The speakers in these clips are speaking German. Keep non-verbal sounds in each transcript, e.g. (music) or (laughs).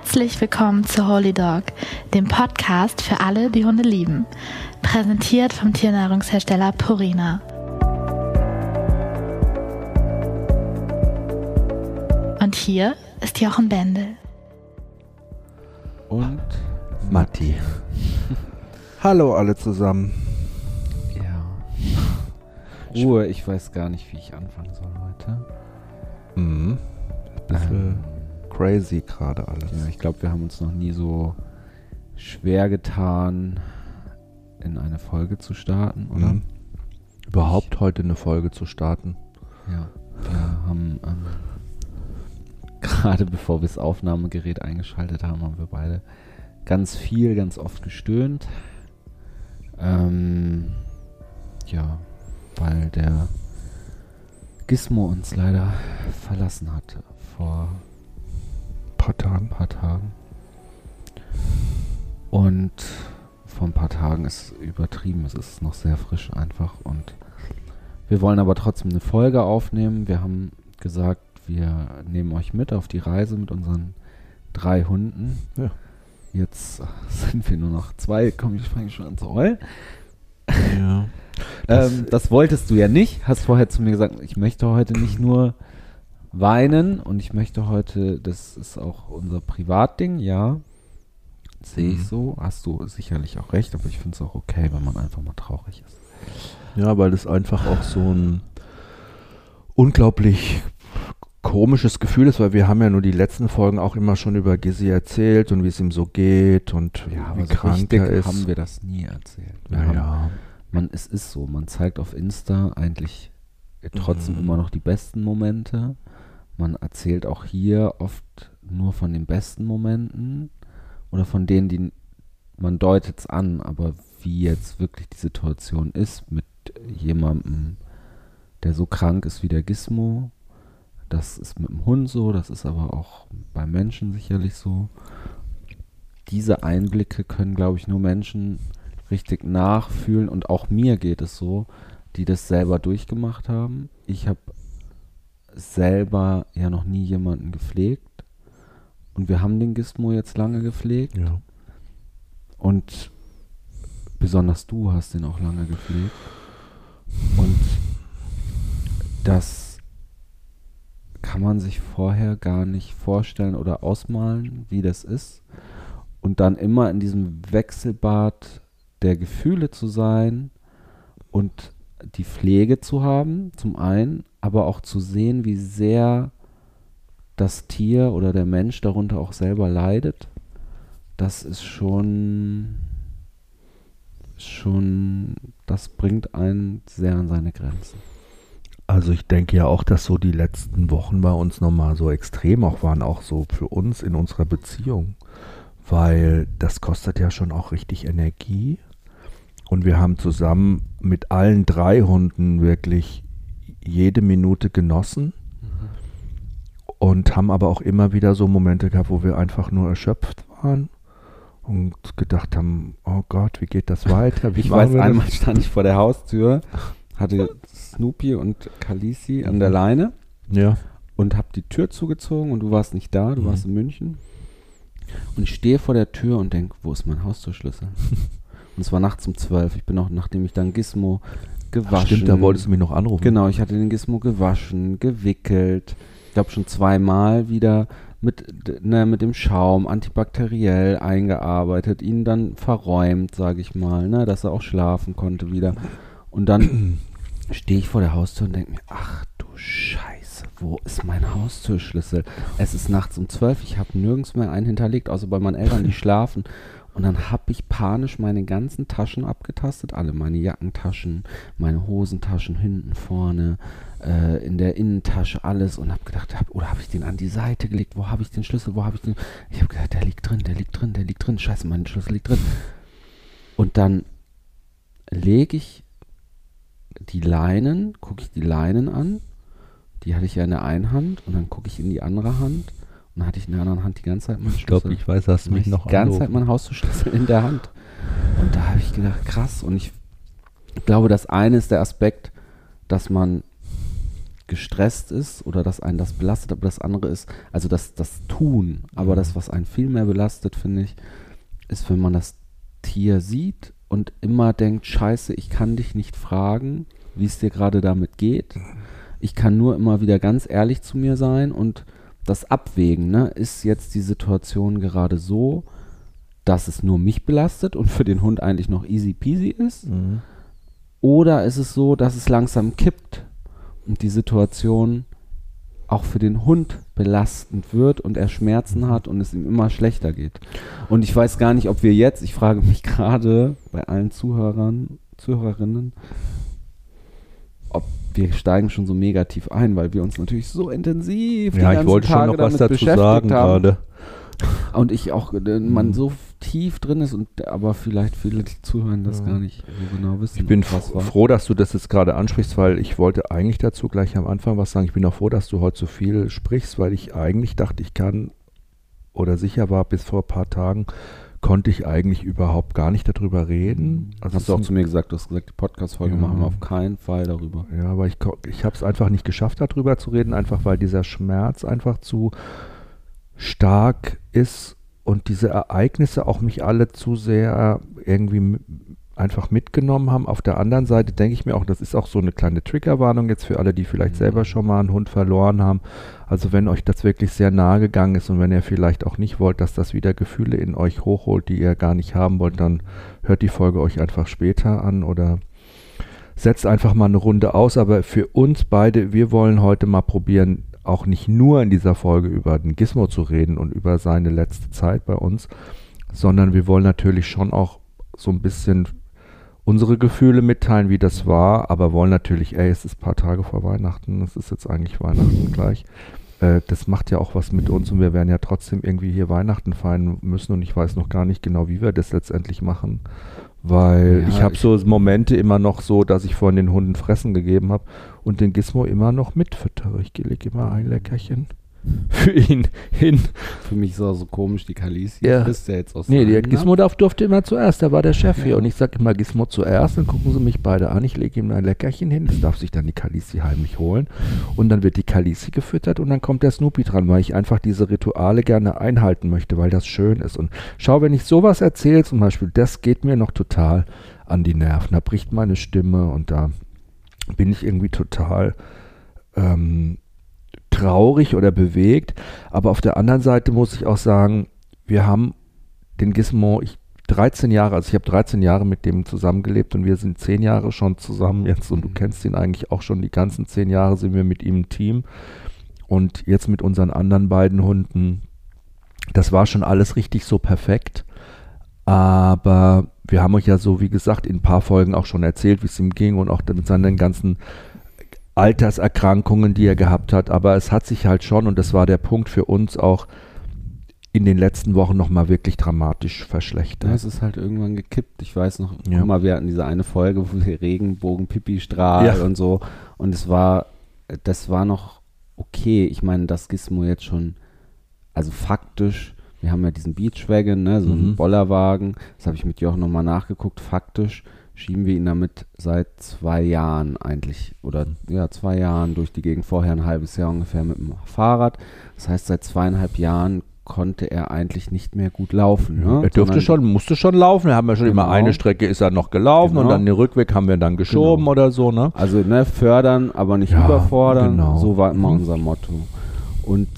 Herzlich willkommen zu Holy Dog, dem Podcast für alle, die Hunde lieben. Präsentiert vom Tiernahrungshersteller Purina. Und hier ist Jochen Bendel. Und Matti. (laughs) Hallo alle zusammen. ja. Ruhe, ich weiß gar nicht, wie ich anfangen soll heute. Mhm. Bisschen Ähm, crazy gerade alles. ja, ich glaube, wir haben uns noch nie so schwer getan, in eine Folge zu starten, oder? Mhm. Überhaupt heute eine Folge zu starten. Ja. Wir haben ähm, gerade bevor wir das Aufnahmegerät eingeschaltet haben, haben wir beide ganz viel, ganz oft gestöhnt. Ähm, ja, weil der Gizmo uns leider verlassen hat vor Tagen. ein paar Tagen. Und vor ein paar Tagen ist übertrieben. Es ist noch sehr frisch einfach. Und wir wollen aber trotzdem eine Folge aufnehmen. Wir haben gesagt, wir nehmen euch mit auf die Reise mit unseren drei Hunden. Ja. Jetzt sind wir nur noch zwei. Komm, ich fange schon an zu heulen. Ja. Das- (laughs) Ähm, das wolltest du ja nicht. Hast vorher zu mir gesagt, ich möchte heute nicht nur weinen und ich möchte heute, das ist auch unser Privatding, ja. Sehe ich Mhm. so. Hast du sicherlich auch recht, aber ich finde es auch okay, wenn man einfach mal traurig ist. Ja, weil das einfach auch so ein unglaublich komisches Gefühl ist, weil wir haben ja nur die letzten Folgen auch immer schon über Gizzy erzählt und wie es ihm so geht und wie so krank er ist. haben wir das nie erzählt. Wir haben, naja. man, es ist so, man zeigt auf Insta eigentlich trotzdem Mhm. immer noch die besten Momente. Man erzählt auch hier oft nur von den besten Momenten oder von denen, die man deutet es an, aber wie jetzt wirklich die Situation ist mit jemandem, der so krank ist wie der Gizmo, das ist mit dem Hund so, das ist aber auch bei Menschen sicherlich so. Diese Einblicke können, glaube ich, nur Menschen richtig nachfühlen und auch mir geht es so, die das selber durchgemacht haben. Ich habe selber ja noch nie jemanden gepflegt. Und wir haben den Gizmo jetzt lange gepflegt. Ja. und besonders du hast den auch lange gepflegt. Und das kann man sich vorher gar nicht vorstellen oder ausmalen, wie das ist. Und dann immer in diesem Wechselbad der Gefühle zu sein und die Pflege zu haben, zum einen, aber auch zu sehen, wie sehr das Tier oder der Mensch darunter auch selber leidet, das ist schon, schon, das bringt einen sehr an seine Grenzen. Also ich denke ja auch, dass so die letzten Wochen bei uns nochmal so extrem auch waren, auch so für uns in unserer Beziehung. Weil das kostet ja schon auch richtig Energie. Und wir haben zusammen mit allen drei Hunden wirklich jede Minute genossen und haben aber auch immer wieder so Momente gehabt, wo wir einfach nur erschöpft waren und gedacht haben, oh Gott, wie geht das weiter? Wie Ich weiß, das? einmal stand ich vor der Haustür, hatte Snoopy und Khaleesi an der Leine Ja. und habe die Tür zugezogen und du warst nicht da, du Mhm. warst in München. Und ich stehe vor der Tür und denke, wo ist mein Haustürschlüssel? (laughs) und es war nachts um zwölf. Ich bin auch, nachdem ich dann Gizmo gewaschen. Stimmt, da wolltest du mich noch anrufen. Genau, ich hatte den Gizmo gewaschen, gewickelt. Ich glaube schon zweimal wieder mit, ne, mit dem Schaum antibakteriell eingearbeitet, ihn dann verräumt, sage ich mal, ne, dass er auch schlafen konnte wieder. Und dann (clears throat) stehe ich vor der Haustür und denke mir, ach du Scheiße, wo ist mein Haustürschlüssel? Es ist nachts um zwölf, ich habe nirgends mehr einen hinterlegt, außer bei meinen Eltern, die (laughs) schlafen. Und dann habe ich panisch meine ganzen Taschen abgetastet, alle meine Jackentaschen, meine Hosentaschen hinten vorne, äh, in der Innentasche alles und habe gedacht, hab, oder habe ich den an die Seite gelegt? Wo habe ich den Schlüssel? Wo habe ich den? Ich habe gedacht, der liegt drin, der liegt drin, der liegt drin. Scheiße, mein Schlüssel liegt drin. Und dann lege ich die Leinen, gucke ich die Leinen an. Die hatte ich ja in der einen Hand und dann gucke ich in die andere Hand dann hatte ich in der anderen Hand die ganze Zeit meinen Ich glaube, ich weiß, hast du mich Ich noch die ganze Zeit angerufen. mein Haustürschlüssel in der Hand. Und da habe ich gedacht, krass. Und ich glaube, das eine ist der Aspekt, dass man gestresst ist oder dass einen das belastet, aber das andere ist, also das, das Tun, aber das, was einen viel mehr belastet, finde ich, ist, wenn man das Tier sieht und immer denkt, scheiße, ich kann dich nicht fragen, wie es dir gerade damit geht. Ich kann nur immer wieder ganz ehrlich zu mir sein und das Abwägen, ne, ist jetzt die Situation gerade so, dass es nur mich belastet und für den Hund eigentlich noch easy peasy ist? Mhm. Oder ist es so, dass es langsam kippt und die Situation auch für den Hund belastend wird und er Schmerzen hat und es ihm immer schlechter geht. Und ich weiß gar nicht, ob wir jetzt, ich frage mich (laughs) gerade bei allen Zuhörern, Zuhörerinnen, ob wir steigen schon so mega tief ein, weil wir uns natürlich so intensiv die Ja, ich ganzen wollte schon Tage noch was dazu sagen haben. gerade. Und ich auch, äh, man Mhm. so tief drin ist und aber vielleicht viele die zuhören das Ja. gar nicht so genau wissen. Ich bin froh, dass du das jetzt gerade ansprichst, weil ich wollte eigentlich dazu gleich am Anfang was sagen. Ich bin auch froh, dass du heute so viel sprichst, weil ich eigentlich dachte, ich kann oder sicher war, bis vor ein paar Tagen konnte ich eigentlich überhaupt gar nicht darüber reden. Also hast du auch zu mir gesagt, du hast gesagt, die Podcast-Folge Ja. machen wir auf keinen Fall darüber. Ja, aber ich, ich habe es einfach nicht geschafft, darüber zu reden, einfach weil dieser Schmerz einfach zu stark ist und diese Ereignisse auch mich alle zu sehr irgendwie einfach mitgenommen haben. Auf der anderen Seite denke ich mir auch, das ist auch so eine kleine Triggerwarnung jetzt für alle, die vielleicht selber schon mal einen Hund verloren haben. Also wenn euch das wirklich sehr nahe gegangen ist und wenn ihr vielleicht auch nicht wollt, dass das wieder Gefühle in euch hochholt, die ihr gar nicht haben wollt, dann hört die Folge euch einfach später an oder setzt einfach mal eine Runde aus. Aber für uns beide, wir wollen heute mal probieren, auch nicht nur in dieser Folge über den Gizmo zu reden und über seine letzte Zeit bei uns, sondern wir wollen natürlich schon auch so ein bisschen unsere Gefühle mitteilen, wie das war, aber wollen natürlich, ey, es ist ein paar Tage vor Weihnachten, es ist jetzt eigentlich Weihnachten gleich. Äh, das macht ja auch was mit uns und wir werden ja trotzdem irgendwie hier Weihnachten feiern müssen und ich weiß noch gar nicht genau, wie wir das letztendlich machen, weil Ja, ich habe so Momente immer noch so, dass ich vorhin den Hunden Fressen gegeben habe und den Gizmo immer noch mitfüttere. Ich lege immer ein Leckerchen für ihn hin. Für mich ist auch so komisch, die Kalisi Ja. frisst ja jetzt aus Nee, der Gizmo darf, durfte immer zuerst, der war der Chef hier. Ja. Und ich sage immer Gizmo zuerst, dann gucken sie mich beide an. Ich lege ihm ein Leckerchen hin, das darf sich dann die Kalisi heimlich holen. Und dann wird die Kalisi gefüttert und dann kommt der Snoopy dran, weil ich einfach diese Rituale gerne einhalten möchte, weil das schön ist. Und schau, wenn ich sowas erzähle, zum Beispiel, das geht mir noch total an die Nerven. Da bricht meine Stimme und da bin ich irgendwie total ähm, traurig oder bewegt. Aber auf der anderen Seite muss ich auch sagen, wir haben den Gizmo, ich 13 Jahre, also ich habe 13 Jahre mit dem zusammengelebt und wir sind 10 Jahre schon zusammen jetzt und du kennst ihn eigentlich auch schon, die ganzen 10 Jahre sind wir mit ihm ein Team und jetzt mit unseren anderen beiden Hunden, das war schon alles richtig so perfekt, aber wir haben euch ja so, wie gesagt, in ein paar Folgen auch schon erzählt, wie es ihm ging und auch mit seinen ganzen Alterserkrankungen, die er gehabt hat, aber es hat sich halt schon, und das war der Punkt für uns auch, in den letzten Wochen nochmal wirklich dramatisch Ja, verschlechtert. es ist halt irgendwann gekippt. Ich weiß noch, Ja. guck mal, wir hatten diese eine Folge, wo wir Regenbogen, Pipi-Strahl Ja. und so. Und es war, das war noch okay. Ich meine, das Gizmo jetzt schon, also faktisch, wir haben ja diesen Beachwagon, ne, so einen Mhm. Bollerwagen. Das habe ich mit Jochen nochmal nachgeguckt. Faktisch schieben wir ihn damit seit zwei Jahren eigentlich, oder ja, zwei Jahren durch die Gegend. Vorher ein halbes Jahr ungefähr mit dem Fahrrad. Das heißt, seit zweieinhalb Jahren konnte er eigentlich nicht mehr gut laufen. Ne? er durfte Sondern- schon, musste schon laufen. Wir haben ja schon immer Genau. eine Strecke ist er noch gelaufen und Genau. dann den Rückweg haben wir dann geschoben Genau. oder so, ne? Also ne, fördern, aber nicht Ja, überfordern. genau. So war immer Mhm. unser Motto. Und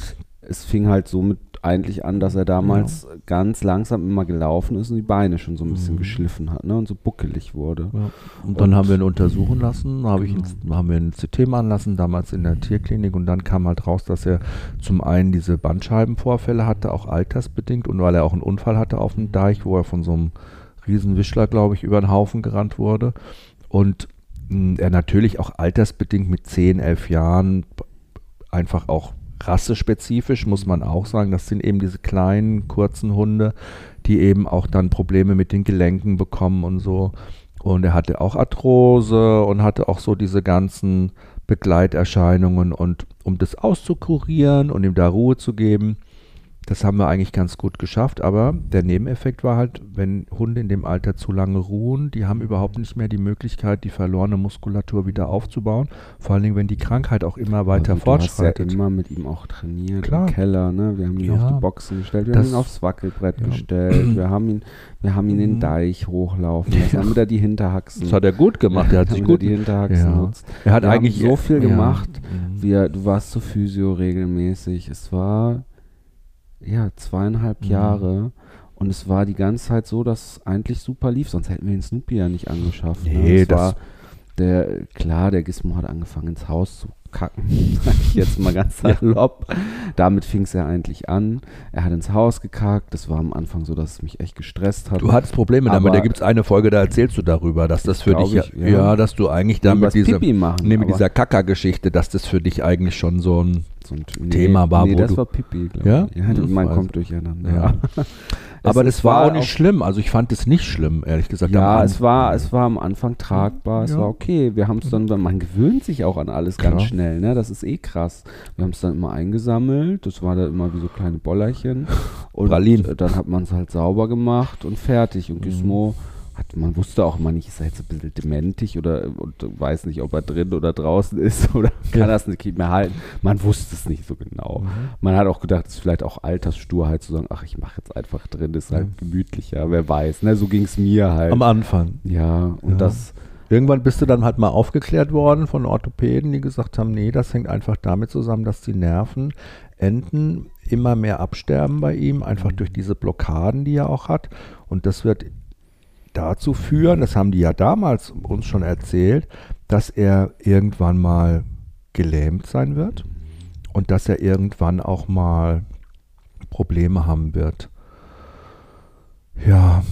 es fing halt somit eigentlich an, dass er damals ganz langsam immer gelaufen ist und die Beine schon so ein bisschen Mhm. geschliffen hat ne, und so buckelig wurde. Ja. Und dann Und- haben wir ihn untersuchen lassen, ich Genau. ihn, haben wir einen CT machen lassen, damals in der Tierklinik und dann kam halt raus, dass er zum einen diese Bandscheibenvorfälle hatte, auch altersbedingt und weil er auch einen Unfall hatte auf dem Deich, wo er von so einem Riesenwischler, glaube ich, über den Haufen gerannt wurde und mh, er natürlich auch altersbedingt mit 10, 11 Jahren einfach auch rassespezifisch, muss man auch sagen. Das sind eben diese kleinen, kurzen Hunde, die eben auch dann Probleme mit den Gelenken bekommen und so. Und er hatte auch Arthrose und hatte auch so diese ganzen Begleiterscheinungen. Und um das auszukurieren und ihm da Ruhe zu geben, Das haben wir eigentlich ganz gut geschafft, aber der Nebeneffekt war halt, wenn Hunde in dem Alter zu lange ruhen, die haben überhaupt nicht mehr die Möglichkeit, die verlorene Muskulatur wieder aufzubauen. Vor allen Dingen, wenn die Krankheit auch immer weiter also, fortschreitet. Du hast ja immer mit ihm auch trainiert Klar. im Keller, ne? Wir haben ihn Ja. auf die Boxen gestellt, wir Das- haben ihn aufs Wackelbrett Ja. gestellt, wir haben ihn, wir haben ihn den Mhm. Deich hochlaufen lassen, Ja. damit er die Hinterhaxen, Das hat er gut gemacht, er hat sich gut die Hinterhaxen nutzt. Er hat Wir eigentlich so viel gemacht. Mhm. Wir, du warst zur Physio regelmäßig. Es war ja zweieinhalb Mhm. Jahre und es war die ganze Zeit so, dass es eigentlich super lief. Sonst hätten wir den Snoopy ja nicht angeschafft. Nee, ne? Es das- war der klar, der Gizmo hat angefangen ins Haus zu kacken, (laughs) sag ich jetzt mal ganz salopp. Damit fing es ja eigentlich an. Er hat ins Haus gekackt. Das war am Anfang so, dass es mich echt gestresst hat. Du hattest Probleme damit. Aber- Da gibt es eine Folge, da erzählst du darüber, dass das für dich, ja, ich, ja. ja. dass du eigentlich da mit Irgendwas dieser, Pipi machen, nee, mit dieser Kacker-Geschichte, dass das für dich eigentlich schon so ein, so ein Thema war, nee, wo das du- war Pipi, glaube Ja? ich. Ja, man weiß. kommt durcheinander. Ja. (laughs) Aber das war auch nicht schlimm. Also ich fand es nicht schlimm, ehrlich gesagt. Ja, es war, es war am Anfang tragbar, es war okay. Wir haben es dann, man gewöhnt sich auch an alles ganz Klar. schnell, ne? Das ist eh krass. Wir haben es dann immer eingesammelt, das war dann immer wie so kleine Bollerchen. (laughs) Und Pralinen. äh, dann hat man es halt sauber gemacht und fertig. Mhm. Und Gizmo hat, man wusste auch immer nicht, ist er jetzt ein bisschen dementig oder und weiß nicht, ob er drin oder draußen (laughs) ist oder kann Ja. das nicht mehr halten. Man wusste es nicht so genau. Mhm. Man hat auch gedacht, es ist vielleicht auch Alterssturheit zu sagen, ach, ich mache jetzt einfach drin, ist halt gemütlicher, wer weiß. Ne? So ging es mir halt. am Anfang. Ja, und Ja. das, Irgendwann bist du dann halt mal aufgeklärt worden von Orthopäden, die gesagt haben, nee, das hängt einfach damit zusammen, dass die Nervenenden immer mehr absterben bei ihm, einfach durch diese Blockaden, die er auch hat. Und das wird dazu führen, das haben die ja damals uns schon erzählt, dass er irgendwann mal gelähmt sein wird und dass er irgendwann auch mal Probleme haben wird. Ja,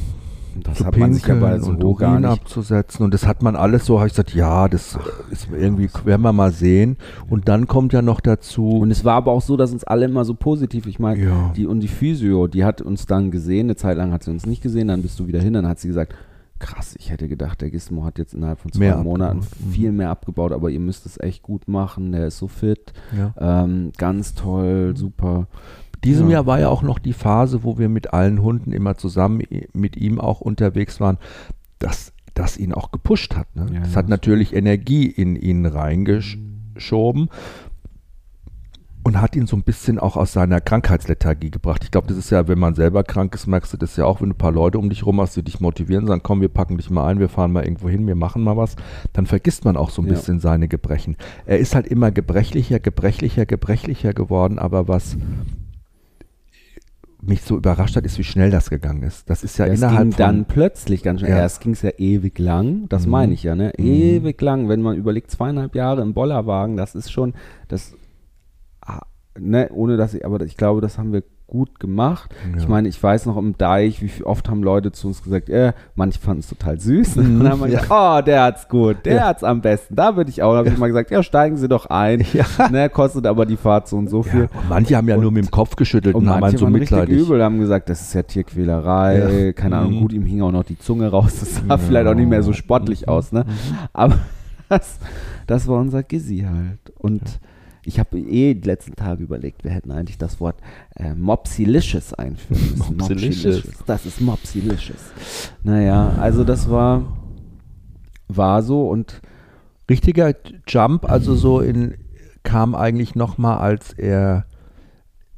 das zu hat man sich ja bei pinkeln und so gar nicht. abzusetzen. Und das hat man alles so, habe ich gesagt, ja, das ist irgendwie, werden wir mal sehen. Und dann kommt ja noch dazu, Und es war aber auch so, dass uns alle immer so positiv, ich meine, Ja. die und die Physio, die hat uns dann gesehen, eine Zeit lang hat sie uns nicht gesehen, dann bist du wieder hin, dann hat sie gesagt, krass, ich hätte gedacht, der Gizmo hat jetzt innerhalb von zwei Mehr Monaten abgebaut. Mhm. viel mehr abgebaut, aber ihr müsst es echt gut machen, der ist so fit, ja. ähm, ganz toll, super. Diesem Ja. Jahr war ja auch noch die Phase, wo wir mit allen Hunden immer zusammen mit ihm auch unterwegs waren, dass das ihn auch gepusht hat. Ne? Ja, das hat das- natürlich Energie in ihn reingeschoben und hat ihn so ein bisschen auch aus seiner Krankheitslethargie gebracht. Ich glaube, das ist ja, wenn man selber krank ist, merkst du das ja auch, wenn du ein paar Leute um dich rum hast, die dich motivieren, sagen, komm, wir packen dich mal ein, wir fahren mal irgendwo hin, wir machen mal was, dann vergisst man auch so ein Ja. bisschen seine Gebrechen. Er ist halt immer gebrechlicher, gebrechlicher, gebrechlicher geworden, aber was mich so überrascht hat, ist, wie schnell das gegangen ist. Das ist ja es innerhalb ging von dann plötzlich ganz schnell. Ja. Erst ging es ja ewig lang, das Mhm. meine ich ja, ne? Mhm. Ewig lang, wenn man überlegt, zweieinhalb Jahre im Bollerwagen, das ist schon, das, ah, ne, ohne dass ich, aber ich glaube, das haben wir gut gemacht. Ja. Ich meine, ich weiß noch im Deich, wie oft haben Leute zu uns gesagt, äh, manche fanden es total süß. Mhm. (laughs) Und dann haben wir Ja. gesagt, oh, der hat's gut, der Ja. hat's am besten, da würde ich auch. Da habe ich mal gesagt, ja, steigen Sie doch ein. Ja. Ne, kostet aber die Fahrt so und so viel. und manche haben ja Und- nur mit dem Kopf geschüttelt und, Und haben so richtig mitleidig. übel, haben gesagt, das ist ja Tierquälerei, keine Ahnung, Mhm. gut, ihm hing auch noch die Zunge raus, das sah vielleicht auch nicht mehr so sportlich Mhm. aus, ne? Aber (laughs) das, das war unser Gizzy halt. Und ich habe eh die letzten Tage überlegt, wir hätten eigentlich das Wort äh, Mopsilicious einführen müssen. (laughs) Mopsilicious. Das ist Mopsilicious. Naja, also das war, war so und Richtiger Jump, also so in, kam eigentlich nochmal, als er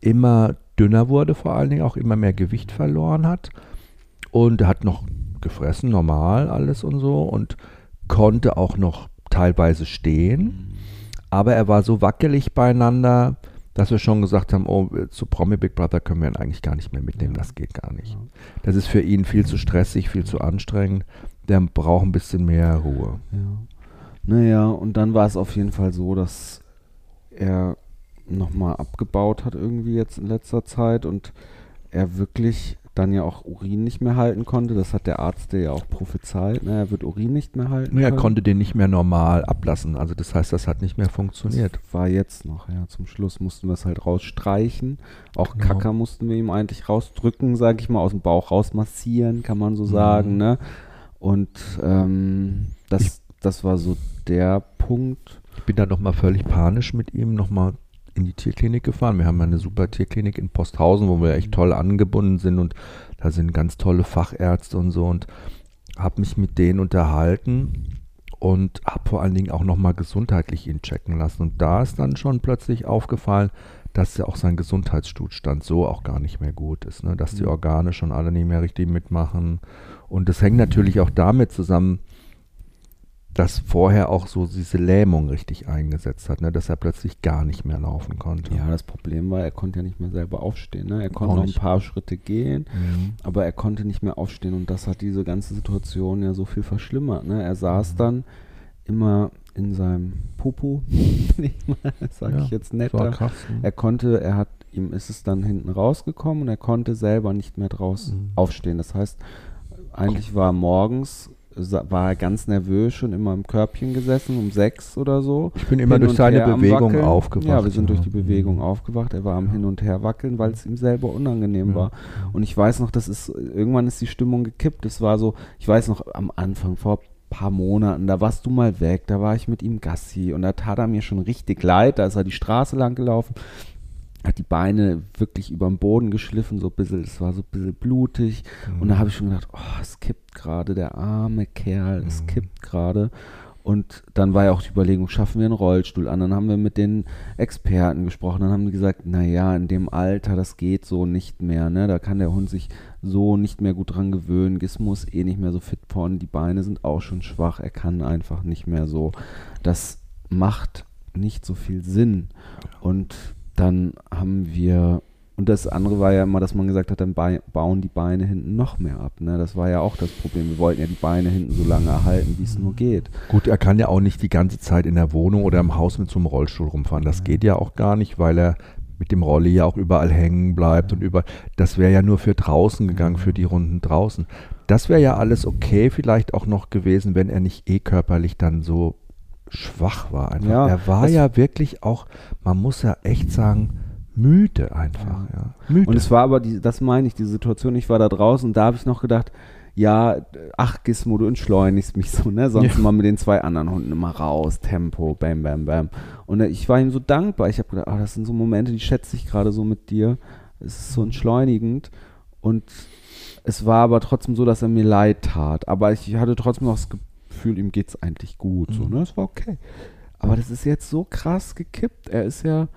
immer dünner wurde, vor allen Dingen auch immer mehr Gewicht verloren hat. Und er hat noch gefressen, normal alles und so und konnte auch noch teilweise stehen. Aber er war so wackelig beieinander, dass wir schon gesagt haben, oh, zu Promi Big Brother können wir ihn eigentlich gar nicht mehr mitnehmen, das geht gar nicht. Das ist für ihn viel zu stressig, viel zu anstrengend. Der braucht ein bisschen mehr Ruhe. Ja. Naja, und dann war es auf jeden Fall so, dass er nochmal abgebaut hat irgendwie jetzt in letzter Zeit und er wirklich dann ja auch Urin nicht mehr halten konnte. Das hat der Arzt dir ja auch prophezeit. Ne? Er wird Urin nicht mehr halten Er können. konnte den nicht mehr normal ablassen. Also das heißt, das hat nicht mehr Das funktioniert. war jetzt noch, ja. Zum Schluss mussten wir es halt rausstreichen. Auch Genau. Kacker mussten wir ihm eigentlich rausdrücken, sag ich mal, aus dem Bauch rausmassieren, kann man so sagen, Mhm. ne? Und ähm, das, das war so der Punkt. Ich bin da nochmal völlig panisch mit ihm, nochmal in die Tierklinik gefahren. Wir haben eine super Tierklinik in Posthausen, wo wir echt toll angebunden sind und da sind ganz tolle Fachärzte und so und habe mich mit denen unterhalten und habe vor allen Dingen auch nochmal gesundheitlich ihn checken lassen. Und da ist dann schon plötzlich aufgefallen, dass ja auch sein Gesundheitszustand so auch gar nicht mehr gut ist, ne? dass die Mhm. Organe schon alle nicht mehr richtig mitmachen. Und das hängt natürlich auch damit zusammen, dass vorher auch so diese Lähmung richtig eingesetzt hat, ne? dass er plötzlich gar nicht mehr laufen konnte. Ja, das Problem war, er konnte ja nicht mehr selber aufstehen. Ne? Er Auch konnte noch ein paar Schritte gehen, Mhm. aber er konnte nicht mehr aufstehen und das hat diese ganze Situation ja so viel verschlimmert. Ne? Er saß Mhm. dann immer in seinem Popo, (laughs) sage Ja, ich jetzt netter. krass. ne? Er konnte, er hat, ihm ist es dann hinten rausgekommen und er konnte selber nicht mehr draus Mhm. aufstehen. Das heißt, eigentlich war er morgens, war er ganz nervös schon immer im Körbchen gesessen, um sechs oder so. Ich bin immer hin durch seine Bewegung aufgewacht. Ja, wir sind durch ja. die Bewegung Mhm. aufgewacht. Er war am Ja. Hin und Her wackeln, weil es ihm selber unangenehm Ja. war. Und ich weiß noch, das ist, irgendwann ist die Stimmung gekippt. Es war so, ich weiß noch, am Anfang, vor ein paar Monaten, da warst du mal weg, da war ich mit ihm Gassi und da tat er mir schon richtig leid. Da ist er die Straße lang gelaufen, hat die Beine wirklich über den Boden geschliffen, so ein bisschen, es war so ein bisschen blutig. Und da habe ich schon gedacht, oh, es kippt gerade, der arme Kerl, es Mhm. kippt gerade. Und dann war ja auch die Überlegung, schaffen wir einen Rollstuhl an? Dann haben wir mit den Experten gesprochen. Dann haben die gesagt, naja, in dem Alter, das geht so nicht mehr. Ne? Da kann der Hund sich so nicht mehr gut dran gewöhnen. Gizmo ist eh nicht mehr so fit vorne. Die Beine sind auch schon schwach. Er kann einfach nicht mehr so. Das macht nicht so viel Sinn. Und dann haben wir und das andere war ja immer, dass man gesagt hat, dann bauen die Beine hinten noch mehr ab. Ne? Das war ja auch das Problem. Wir wollten ja die Beine hinten so lange erhalten, wie es nur geht. Gut, er kann ja auch nicht die ganze Zeit in der Wohnung oder im Haus mit so einem Rollstuhl rumfahren. Das geht ja auch gar nicht, weil er mit dem Rolli ja auch überall hängen bleibt und über. Das wäre ja nur für draußen gegangen, für die Runden draußen. Das wäre ja alles okay, vielleicht auch noch gewesen, wenn er nicht eh körperlich dann so schwach war. Einfach. Ja, er war ja wirklich auch, man muss ja echt sagen, müde einfach. Ja. Müde. Und es war aber, die, das meine ich, die Situation, ich war da draußen und da habe ich noch gedacht, ja, ach Gizmo, du entschleunigst mich so, ne? Sonst (laughs) Ja. immer mit den zwei anderen Hunden immer raus, Tempo, bam, bam, bam. Und äh, ich war ihm so dankbar. Ich habe gedacht, ah, das sind so Momente, die schätze ich gerade so mit dir. Es ist so entschleunigend. Und es war aber trotzdem so, dass er mir leid tat. Aber ich hatte trotzdem noch das Gefühl, ihm geht es eigentlich gut. So, Mhm. ne? Es war okay. Aber das ist jetzt so krass gekippt. Er ist ja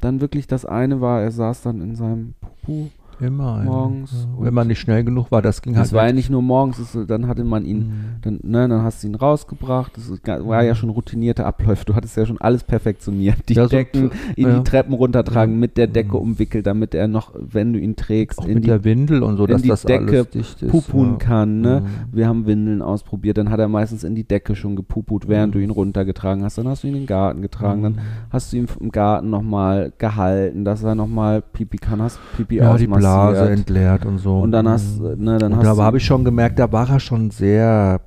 dann wirklich, das eine war, er saß dann in seinem Pupu. Immer. morgens Ja. Wenn man nicht schnell genug war, das ging Das halt. war ja nicht. nur morgens, es, dann hatte man ihn, Mhm. dann, ne, dann hast du ihn rausgebracht. Das war ja schon routinierte Abläufe. Du hattest ja schon alles perfektioniert. Die Ja, so- Decken in ja. die Treppen runtertragen, mit der Decke Mhm. umwickelt, damit er noch, wenn du ihn trägst, auch in mit die der Windel und so, dass die das Decke alles dicht ist. pupun kann. Ne? Mhm. Wir haben Windeln ausprobiert. Dann hat er meistens in die Decke schon gepuput, während Mhm. du ihn runtergetragen hast. Dann hast du ihn in den Garten getragen. Dann Mhm. hast du ihn im Garten nochmal gehalten, dass er nochmal Pipi kann. Hast Pipi ja, die Blase entleert und so. Und dann hast, Mhm. ne, dann und hast da du habe ich schon gemerkt, da war er schon sehr,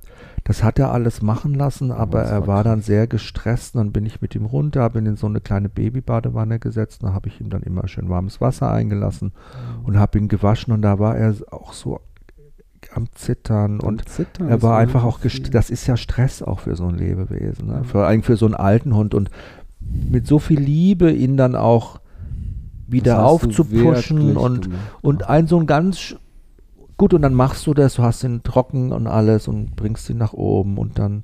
das hat er alles machen lassen, aber er war dann sehr gestresst. Und dann bin ich mit ihm runter, habe ihn in so eine kleine Babybadewanne gesetzt. Da habe ich ihm dann immer schön warmes Wasser eingelassen und habe ihn gewaschen. Und da war er auch so am Zittern und Zittern, er das war einfach auch, das ist ja Stress auch für so ein Lebewesen, ne? vor allem für so einen alten Hund und mit so viel Liebe ihn dann auch wieder aufzupuschen und, gemacht. und ein so ein ganz gut und dann machst du das, du hast ihn trocken und alles und bringst ihn nach oben und dann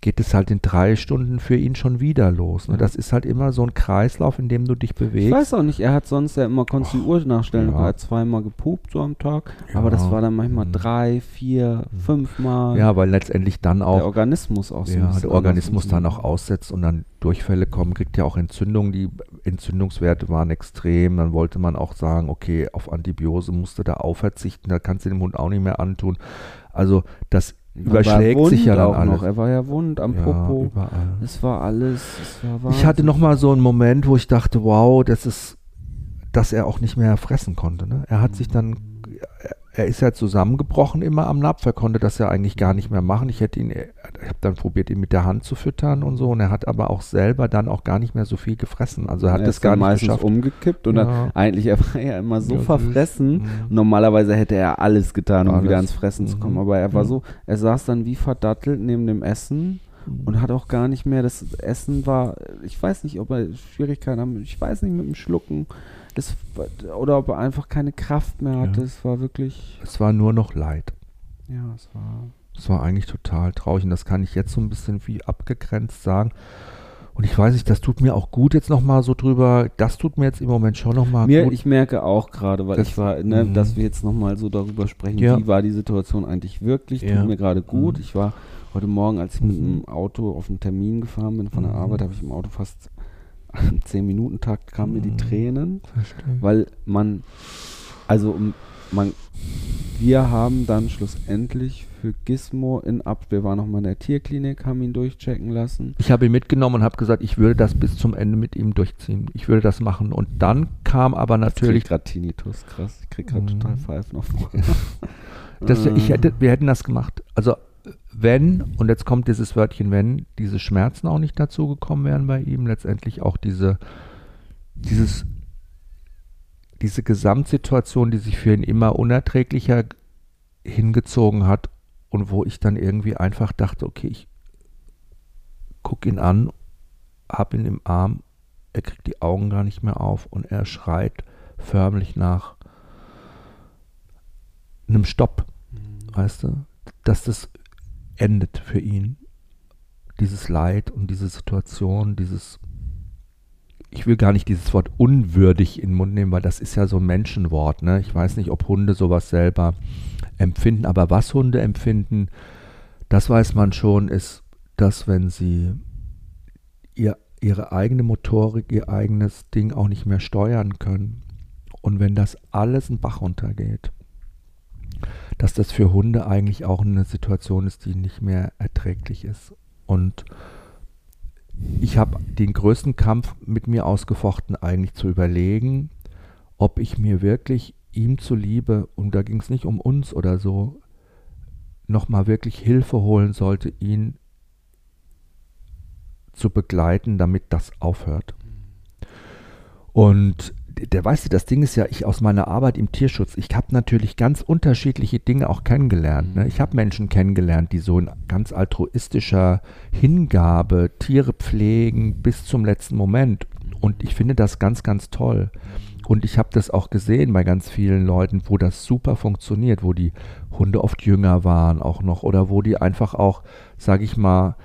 geht es halt in drei Stunden für ihn schon wieder los. Ne? Ja. Das ist halt immer so ein Kreislauf, in dem du dich Ich bewegst. weiß auch nicht, er hat sonst ja immer, konntest du die Uhr nachstellen, ja. er hat zweimal gepupt so am Tag, Ja. aber das war dann manchmal Mhm. drei, vier, fünfmal. Ja, weil letztendlich dann der auch Organismus auch so. ja, der Organismus dann auch aussetzt und dann Durchfälle kommen, kriegt ja auch Entzündungen. Die Entzündungswerte waren extrem. Dann wollte man auch sagen, okay, auf Antibiose musste da auch verzichten. Da kannst du dem Hund auch nicht mehr antun. Also das war überschlägt sich ja dann auch alles. Noch. Er war ja wund am ja, Popo. überall. Es war alles. Es war Ich hatte noch mal so einen Moment, wo ich dachte, wow, das ist, dass er auch nicht mehr fressen konnte. Ne? Er hat sich dann, er, ist ja zusammengebrochen immer am Napf. Er konnte das ja eigentlich gar nicht mehr machen. Ich hätte ihn, ich habe dann probiert, ihn mit der Hand zu füttern und so. Und er hat aber auch selber dann auch gar nicht mehr so viel gefressen. Also er hat er das gar nicht geschafft. umgekippt und Ja. dann eigentlich, er war ja immer so Ja, verfressen. Mhm. Normalerweise hätte er alles getan, um Alles. wieder ans Fressen zu kommen. Mhm. Aber er war Ja. so, er saß dann wie verdattelt neben dem Essen und hat auch gar nicht mehr, das Essen war, ich weiß nicht, ob er Schwierigkeiten haben, ich weiß nicht, mit dem Schlucken, das, oder ob er einfach keine Kraft mehr hatte, Ja. es war wirklich, Es war nur noch Leid. ja, es war, Es war eigentlich total traurig und das kann ich jetzt so ein bisschen wie abgegrenzt sagen. Und ich weiß nicht, das tut mir auch gut jetzt nochmal so drüber, das tut mir jetzt im Moment schon nochmal gut. ich merke auch gerade, weil Das- ich war, ne, Mhm. dass wir jetzt nochmal so darüber sprechen, Ja. wie war die Situation eigentlich wirklich, Ja. tut mir gerade gut. Mhm. Ich war heute Morgen, als ich mit Mhm. dem Auto auf einen Termin gefahren bin von der Mhm. Arbeit, habe ich im Auto fast (laughs) im 10-Minuten-Takt kamen mir die Mhm. Tränen, Verstehe. weil man, also um, man, wir haben dann schlussendlich für Gizmo in Ab, wir waren nochmal in der Tierklinik, haben ihn durchchecken lassen. Ich habe ihn mitgenommen und habe gesagt, ich würde das bis zum Ende mit ihm durchziehen. Ich würde das machen. Und dann kam aber Ich natürlich, gerade Tinnitus, krass, ich krieg gerade Mhm. total Pfeifen auf (laughs) wir, ich Äh. hätte, wir hätten das gemacht. Also wenn, und jetzt kommt dieses Wörtchen wenn, diese Schmerzen auch nicht dazu gekommen wären bei ihm, letztendlich auch diese, dieses, diese Gesamtsituation, die sich für ihn immer unerträglicher hingezogen hat und wo ich dann irgendwie einfach dachte, okay, ich gucke ihn an, hab ihn im Arm, er kriegt die Augen gar nicht mehr auf und er schreit förmlich nach einem Stopp, weißt du, dass das endet für ihn. Dieses Leid und diese Situation, dieses, ich will gar nicht dieses Wort unwürdig in den Mund nehmen, weil das ist ja so ein Menschenwort, ne? Ich weiß nicht, ob Hunde sowas selber empfinden, aber was Hunde empfinden, das weiß man schon, ist, dass wenn sie ihr, ihre eigene Motorik, ihr eigenes Ding auch nicht mehr steuern können und wenn das alles einen Bach runtergeht, dass das für Hunde eigentlich auch eine Situation ist, die nicht mehr erträglich ist. Und ich habe den größten Kampf mit mir ausgefochten, eigentlich zu überlegen, ob ich mir wirklich ihm zuliebe, und da ging es nicht um uns oder so, nochmal wirklich Hilfe holen sollte, ihn zu begleiten, damit das aufhört. Und der weißt du, das Ding ist ja, ich aus meiner Arbeit im Tierschutz, ich habe natürlich ganz unterschiedliche Dinge auch kennengelernt. Ne? Ich habe Menschen kennengelernt, die so in ganz altruistischer Hingabe Tiere pflegen bis zum letzten Moment. Und ich finde das ganz, ganz toll. Und ich habe das auch gesehen bei ganz vielen Leuten, wo das super funktioniert, wo die Hunde oft jünger waren auch noch oder wo die einfach auch, sage ich mal,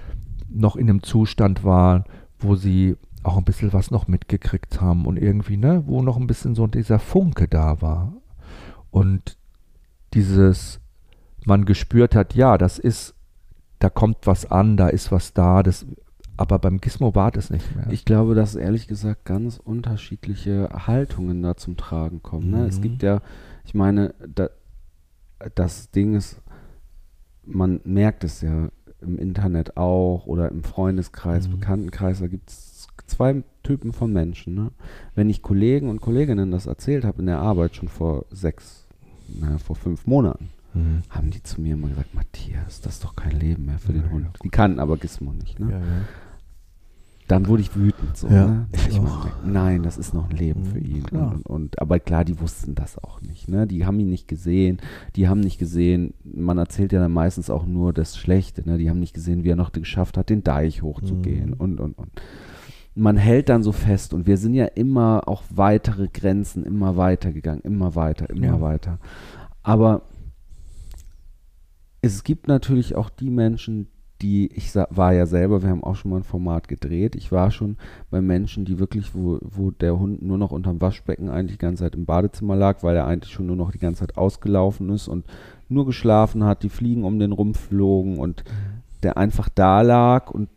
noch in einem Zustand waren, wo sie auch ein bisschen was noch mitgekriegt haben und irgendwie, ne, wo noch ein bisschen so dieser Funke da war. Und dieses, man gespürt hat, ja, das ist, da kommt was an, da ist was da, das, aber beim Gizmo war das nicht mehr. Ich glaube, dass ehrlich gesagt ganz unterschiedliche Haltungen da zum Tragen kommen. Ne? Es Mhm. gibt ja, ich meine, da, das Ding ist, man merkt es ja im Internet auch oder im Freundeskreis, Mhm. Bekanntenkreis, da gibt es zwei Typen von Menschen. Ne? Wenn ich Kollegen und Kolleginnen das erzählt habe in der Arbeit schon vor sechs, naja, vor fünf Monaten, Mhm. haben die zu mir immer gesagt, Matthias, das ist doch kein Leben mehr für den Ja, Hund. ja, Die kannten aber Gizmo nicht. Ne? Ja. Dann wurde ich wütend. So, ne? ich meine, nein, das ist noch ein Leben Mhm, für ihn. klar. Und, und, aber klar, die wussten das auch nicht. Ne? Die haben ihn nicht gesehen. Die haben nicht gesehen, man erzählt ja dann meistens auch nur das Schlechte. Ne? Die haben nicht gesehen, wie er noch geschafft hat, den Deich hochzugehen Mhm. und, und, und. Man hält dann so fest und wir sind ja immer auch weitere Grenzen, immer weiter gegangen, immer weiter, immer Ja. weiter. Aber es gibt natürlich auch die Menschen, die, ich war ja selber, wir haben auch schon mal ein Format gedreht, ich war schon bei Menschen, die wirklich, wo, wo der Hund nur noch unterm Waschbecken eigentlich die ganze Zeit im Badezimmer lag, weil er eigentlich schon nur noch die ganze Zeit ausgelaufen ist und nur geschlafen hat, die Fliegen um den rumflogen und der einfach da lag und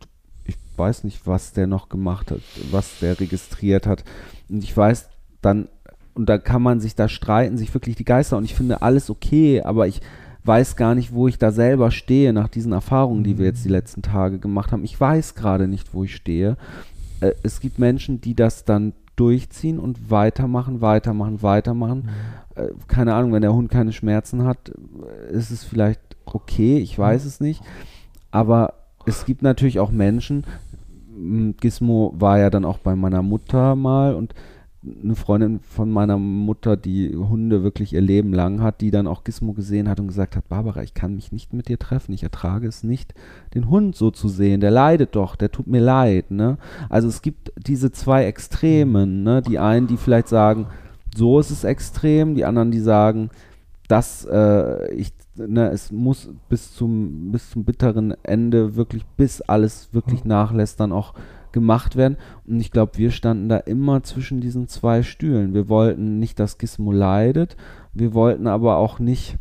weiß nicht, was der noch gemacht hat, was der registriert hat. Und ich weiß dann, und da kann man sich da streiten, sich wirklich die Geister und ich finde alles okay, aber ich weiß gar nicht, wo ich da selber stehe nach diesen Erfahrungen, die wir jetzt die letzten Tage gemacht haben. Ich weiß gerade nicht, wo ich stehe. Äh, es gibt Menschen, die das dann durchziehen und weitermachen, weitermachen, weitermachen. Äh, keine Ahnung, wenn der Hund keine Schmerzen hat, äh, ist es vielleicht okay, ich weiß es nicht. Aber es gibt natürlich auch Menschen, Gizmo war ja dann auch bei meiner Mutter mal und eine Freundin von meiner Mutter, die Hunde wirklich ihr Leben lang hat, die dann auch Gizmo gesehen hat und gesagt hat, Barbara, ich kann mich nicht mit dir treffen, ich ertrage es nicht, den Hund so zu sehen, der leidet doch, der tut mir leid, ne? Also es gibt diese zwei Extremen, ne? Die einen, die vielleicht sagen, so ist es extrem, die anderen, die sagen, dass äh, ich, ne, es muss bis zum, bis zum bitteren Ende wirklich, bis alles wirklich nachlässt, dann auch gemacht werden. Und ich glaube, wir standen da immer zwischen diesen zwei Stühlen. Wir wollten nicht, dass Gizmo leidet, wir wollten aber auch nicht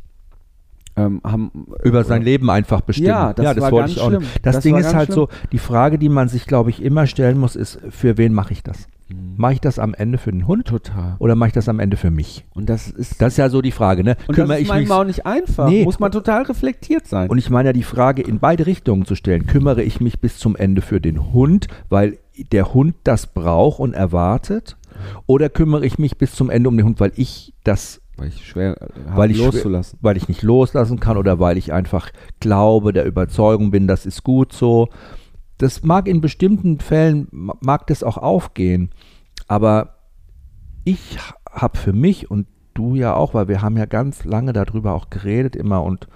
ähm, haben, über sein Leben einfach bestimmen. Ja, das, ja, das war wollte ganz ich auch schlimm. Das, Das Ding ist halt so, die Frage, die man sich, glaube ich, immer stellen muss, ist, für wen mache ich das? Mhm. Mache ich das am Ende für den Hund Total. oder mache ich das am Ende für mich? Und das ist, Das ist ja so die Frage, ne? und Kümmere das ist ich mich manchmal auch nicht einfach. Nee. Muss man total reflektiert sein. Und ich meine ja die Frage in beide Richtungen zu stellen. Kümmere ich mich bis zum Ende für den Hund, weil der Hund das braucht und erwartet? Oder kümmere ich mich bis zum Ende um den Hund, weil ich das, weil ich schwer äh, weil ich, schwer- loszulassen. weil ich nicht loslassen kann oder weil ich einfach glaube, der Überzeugung bin, das ist gut so. Das mag in bestimmten Fällen, ma- mag das auch aufgehen. Aber ich habe für mich und du ja auch, weil wir haben ja ganz lange darüber auch geredet immer und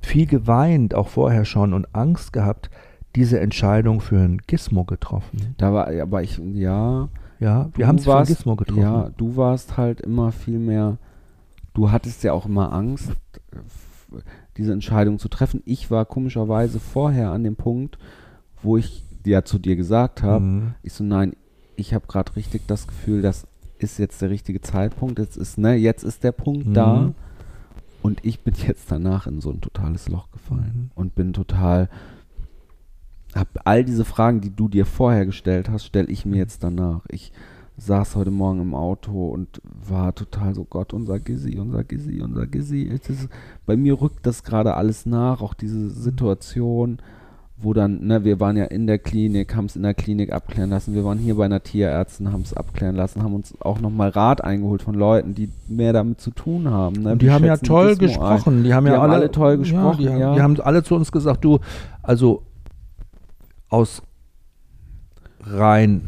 viel geweint, auch vorher schon und Angst gehabt, diese Entscheidung für ein Gizmo getroffen. Da war, aber ich, ja. Ja, wir haben es für ein Gizmo getroffen. Ja, du warst halt immer viel mehr, du hattest ja auch immer Angst, äh, diese Entscheidung zu treffen. Ich war komischerweise vorher an dem Punkt, wo ich ja zu dir gesagt habe, Mhm. ich so, nein, ich habe gerade richtig das Gefühl, das ist jetzt der richtige Zeitpunkt, jetzt ist, ne, jetzt ist der Punkt Mhm. da und ich bin (laughs) jetzt danach in so ein totales Loch gefallen Mhm. und bin total, hab all diese Fragen, die du dir vorher gestellt hast, stelle ich Mhm. mir jetzt danach. Ich saß heute Morgen im Auto und war total so, Gott, unser Gizzy, unser Gizzy, unser Gizzy. Ist, bei mir rückt das gerade alles nach, auch diese Situation, wo dann, ne, wir waren ja in der Klinik, haben es in der Klinik abklären lassen, wir waren hier bei einer Tierärztin, haben es abklären lassen, haben uns auch nochmal Rat eingeholt von Leuten, die mehr damit zu tun haben. Ne? Die haben ja toll gesprochen. Die haben Die ja haben alle, alle toll gesprochen, Ja, die, ja. haben, die haben alle zu uns gesagt, du, also aus rein,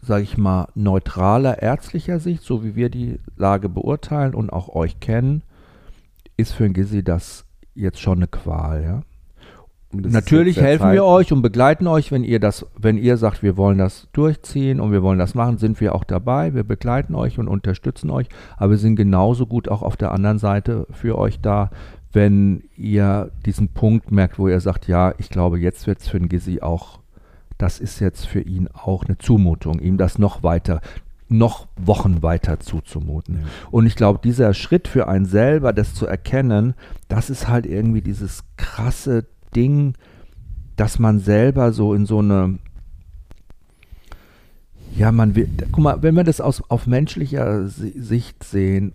sag ich mal, neutraler ärztlicher Sicht, so wie wir die Lage beurteilen und auch euch kennen, ist für ein Gizzy das jetzt schon eine Qual, ja. Natürlich helfen wir euch und begleiten euch, wenn ihr das, wenn ihr sagt, wir wollen das durchziehen und wir wollen das machen, sind wir auch dabei. Wir begleiten euch und unterstützen euch, aber wir sind genauso gut auch auf der anderen Seite für euch da, wenn ihr diesen Punkt merkt, wo ihr sagt, ja, ich glaube, jetzt wird es für den Gizzy auch, das ist jetzt für ihn auch eine Zumutung, ihm das noch weiter, noch Wochen weiter zuzumuten. Ja. Und ich glaube, dieser Schritt für einen selber, das zu erkennen, das ist halt irgendwie dieses krasse Ding, dass man selber so in so eine ja, man will, guck mal, wenn wir das aus, auf menschlicher Si- Sicht sehen,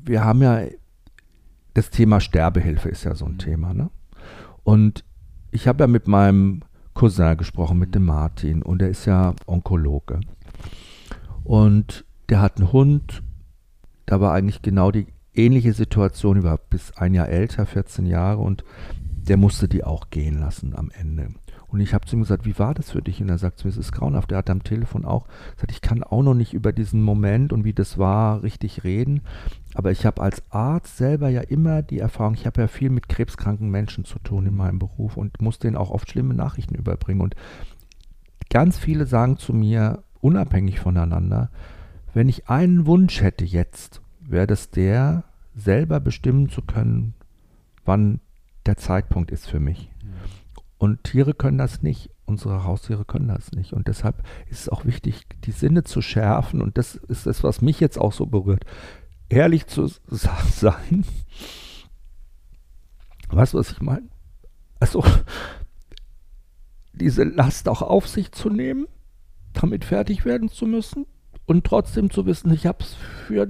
wir haben ja, das Thema Sterbehilfe ist ja so ein Thema, ne? Und ich habe ja mit meinem Cousin gesprochen, mit dem Martin, und der ist ja Onkologe. Und der hat einen Hund, da war eigentlich genau die ähnliche Situation, die war bis ein Jahr älter, 14 Jahre, und der musste die auch gehen lassen am Ende. Und ich habe zu ihm gesagt, wie war das für dich? Und er sagt zu mir, es ist grauenhaft. Er hat am Telefon auch gesagt, ich kann auch noch nicht über diesen Moment und wie das war richtig reden. Aber ich habe als Arzt selber ja immer die Erfahrung, ich habe ja viel mit krebskranken Menschen zu tun in meinem Beruf und muss denen auch oft schlimme Nachrichten überbringen. Und ganz viele sagen zu mir, unabhängig voneinander, wenn ich einen Wunsch hätte jetzt, wäre das der, selber bestimmen zu können, wann der Zeitpunkt ist für mich. Und Tiere können das nicht. Unsere Haustiere können das nicht. Und deshalb ist es auch wichtig, die Sinne zu schärfen. Und das ist das, was mich jetzt auch so berührt. Ehrlich zu (laughs) sein. Weißt du, was ich meine? Also, diese Last auch auf sich zu nehmen, damit fertig werden zu müssen und trotzdem zu wissen, ich habe es für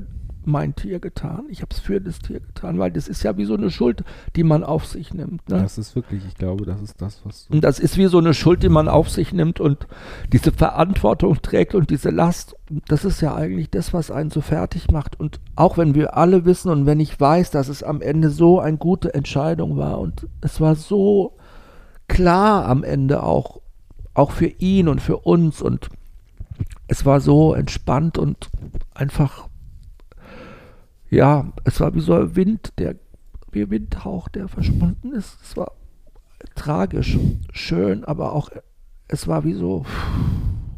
mein Tier getan, ich habe es für das Tier getan, weil das ist ja wie so eine Schuld, die man auf sich nimmt. Ne? Das ist wirklich, ich glaube, das ist das, was Und das ist wie so eine Schuld, die man auf sich nimmt und diese Verantwortung trägt und diese Last. Das ist ja eigentlich das, was einen so fertig macht. Und auch wenn wir alle wissen und wenn ich weiß, dass es am Ende so eine gute Entscheidung war und es war so klar am Ende auch, auch für ihn und für uns und es war so entspannt und einfach, ja, es war wie so ein Wind, der, wie ein Windhauch, der verschwunden ist. Es war tragisch, schön, aber auch, es war wie so,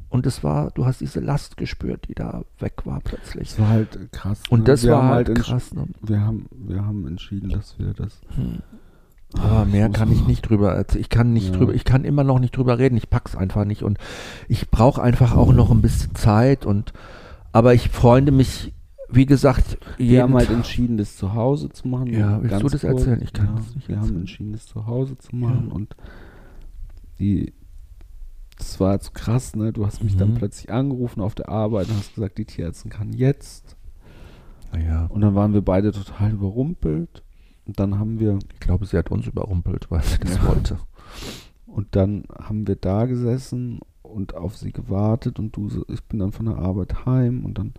und es war, du hast diese Last gespürt, die da weg war plötzlich. Es war halt krass. Und ne? das Wir war halt entsch- krass. Ne? Wir haben, wir haben entschieden, dass wir das. Aber mehr kann ich nicht drüber erzählen. Ich kann nicht Ja. drüber, ich kann immer noch nicht drüber reden. Ich pack's einfach nicht und ich brauche einfach auch noch ein bisschen Zeit und aber ich freunde mich, wie gesagt, Wir haben halt entschieden, das zu Hause zu machen. Ja, willst du das kurz. erzählen? Ich kann ja, das nicht Wir haben erzählen. entschieden, das zu Hause zu machen Ja. und die. Das war jetzt krass, ne? Du hast mich dann Mhm. plötzlich angerufen auf der Arbeit und hast gesagt, die Tierärztin kann jetzt. ja, Und dann waren wir beide total überrumpelt. Und dann haben wir ich glaube, sie hat uns überrumpelt, weil sie das Ja. wollte. Und dann haben wir da gesessen und auf sie gewartet und du, so- ich bin dann von der Arbeit heim und dann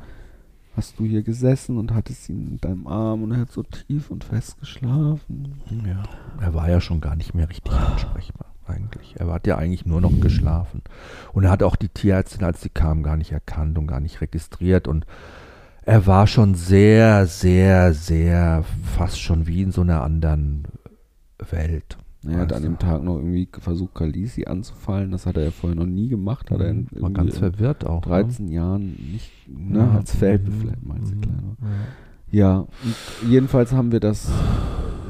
hast du hier gesessen und hattest ihn in deinem Arm und er hat so tief und fest geschlafen. Ja, er war ja schon gar nicht mehr richtig ansprechbar eigentlich. Er hat ja eigentlich nur noch geschlafen. Und er hat auch die Tierärztin, als sie kam, gar nicht erkannt und gar nicht registriert. Und er war schon sehr, sehr, sehr fast schon wie in so einer anderen Welt. Er hat an dem Tag noch irgendwie versucht, Kalisi anzufallen. Das hat er ja vorher noch nie gemacht. Hat er in, war irgendwie ganz verwirrt auch. 13 Jahren nicht, ne, Ja. als Feldbefleck, Mhm. als er Mhm. klein war. Ja. Ja, und jedenfalls haben wir das,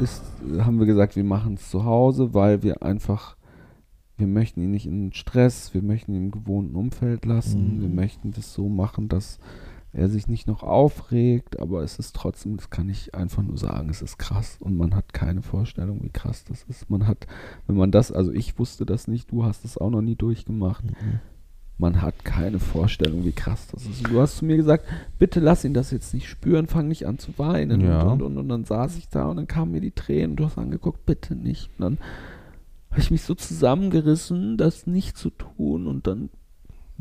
ist, haben wir gesagt, wir machen es zu Hause, weil wir einfach, wir möchten ihn nicht in Stress, wir möchten ihn im gewohnten Umfeld lassen, Mhm. wir möchten das so machen, dass er sich nicht noch aufregt, aber es ist trotzdem, das kann ich einfach nur sagen, es ist krass und man hat keine Vorstellung, wie krass das ist. Man hat, wenn man das, also ich wusste das nicht, du hast es auch noch nie durchgemacht, Mhm. man hat keine Vorstellung, wie krass das ist. Und du hast zu mir gesagt, bitte lass ihn das jetzt nicht spüren, fang nicht an zu weinen. Ja. Und, und, und, und dann saß ich da und dann kamen mir die Tränen und du hast angeguckt, bitte nicht. Und dann habe ich mich so zusammengerissen, das nicht zu tun und dann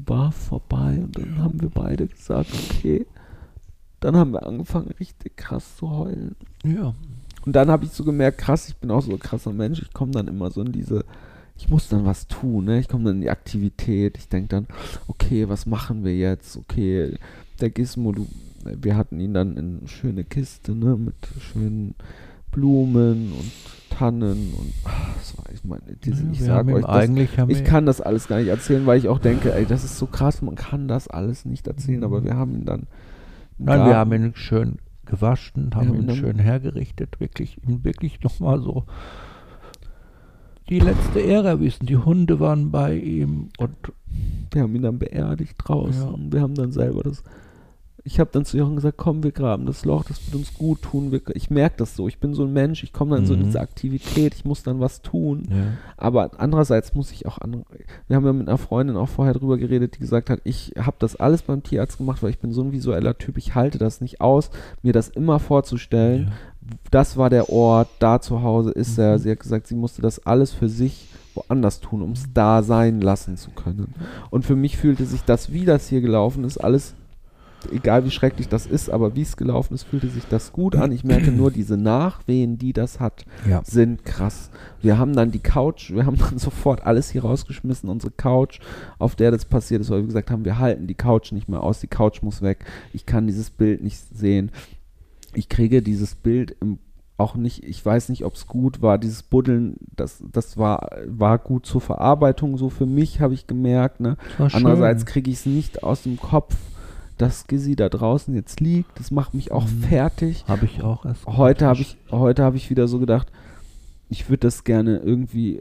war vorbei und dann haben wir beide gesagt, okay. Dann haben wir angefangen, richtig krass zu heulen. Ja. Und dann habe ich so gemerkt, krass, ich bin auch so ein krasser Mensch. Ich komme dann immer so in diese, ich muss dann was tun, ne? Ich komme dann in die Aktivität. Ich denke dann, okay, was machen wir jetzt? Okay, der Gizmo, du, wir hatten ihn dann in eine schöne Kiste, ne? Mit schönen Blumen und Tannen und ach, das war, ich meine, diese, ich wir sag ihm euch, das, ich wir- kann das alles gar nicht erzählen, weil ich auch denke, ey, das ist so krass, man kann das alles nicht erzählen, aber wir haben ihn dann. Nein, wir Garten- haben ihn schön gewaschen, haben haben ihn schön hergerichtet, wirklich, ihn wirklich nochmal so die letzte Ehre erwiesen. Die Hunde waren bei ihm und Wir haben ihn dann beerdigt draußen. Ja. Wir haben dann selber das. Ich habe dann zu Jochen gesagt, komm, wir graben das Loch, das wird uns gut tun. Wir, ich merke das so. Ich bin so ein Mensch, ich komme dann so in Mhm. diese Aktivität, ich muss dann was tun. ja. Aber andererseits muss ich auch andere. Wir haben ja mit einer Freundin auch vorher drüber geredet, die gesagt hat, ich habe das alles beim Tierarzt gemacht, weil ich bin so ein visueller Typ, ich halte das nicht aus, mir das immer vorzustellen. Das war der Ort, da zu Hause ist er. Mhm. Sie hat gesagt, sie musste das alles für sich woanders tun, um es da sein lassen zu können. Und für mich fühlte sich das, wie das hier gelaufen ist, alles, egal wie schrecklich das ist, aber wie es gelaufen ist, fühlte sich das gut an. Ich merke nur, diese Nachwehen, die das hat, ja. sind krass. Wir haben dann die Couch, wir haben dann (laughs) sofort alles hier rausgeschmissen, unsere Couch, auf der das passiert ist, weil wir gesagt haben, wir halten die Couch nicht mehr aus, die Couch muss weg. Ich kann dieses Bild nicht sehen. Ich kriege dieses Bild im, auch nicht, ich weiß nicht, ob es gut war, dieses Buddeln, das, das war, war gut zur Verarbeitung, so für mich, habe ich gemerkt. Ne? Andererseits kriege ich es nicht aus dem Kopf, dass Gizzy da draußen jetzt liegt. Das macht mich auch Mhm. fertig habe ich auch erst. heute habe ich heute habe ich wieder so gedacht, ich würde das gerne irgendwie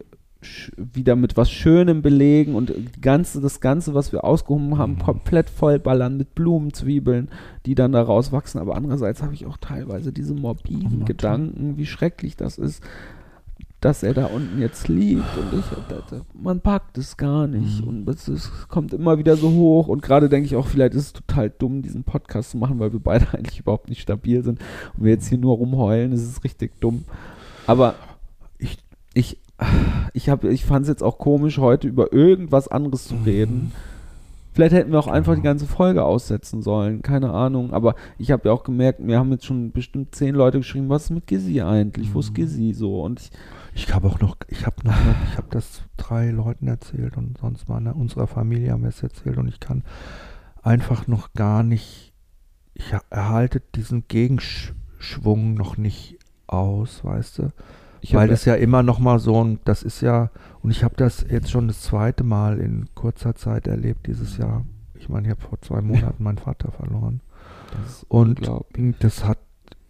wieder mit was Schönem belegen und ganze, das Ganze, was wir ausgehoben haben, Mhm. komplett vollballern mit Blumenzwiebeln, die dann da rauswachsen. Aber andererseits habe ich auch teilweise diese morbiden Oh. Gedanken, wie schrecklich das ist, dass er da unten jetzt liegt und ich, da- man packt es gar nicht Mhm. und es, es kommt immer wieder so hoch und gerade denke ich auch, vielleicht ist es total dumm, diesen Podcast zu machen, weil wir beide (laughs) eigentlich überhaupt nicht stabil sind und wir jetzt hier nur rumheulen, das ist richtig dumm. Aber ich, ich, ich, hab- ich fand es jetzt auch komisch, heute über irgendwas anderes zu reden. Vielleicht hätten wir auch einfach die ganze Folge aussetzen sollen, keine Ahnung. Aber ich habe ja auch gemerkt, wir haben jetzt schon bestimmt zehn Leute geschrieben, was ist mit Gizzy eigentlich? Wo ist Mhm. Gizzy so? Und ich, Ich habe auch noch, ich habe noch, ich habe das drei Leuten erzählt und sonst mal in unserer Familie haben wir es erzählt und ich kann einfach noch gar nicht, ich erhalte diesen Gegenschwung noch nicht aus, weißt du? Ich Weil das ja immer noch mal so ein, das ist ja, und ich habe das jetzt schon das zweite Mal in kurzer Zeit erlebt dieses Jahr. Ich meine, ich habe vor zwei Monaten meinen Vater verloren. das ist Und das hat,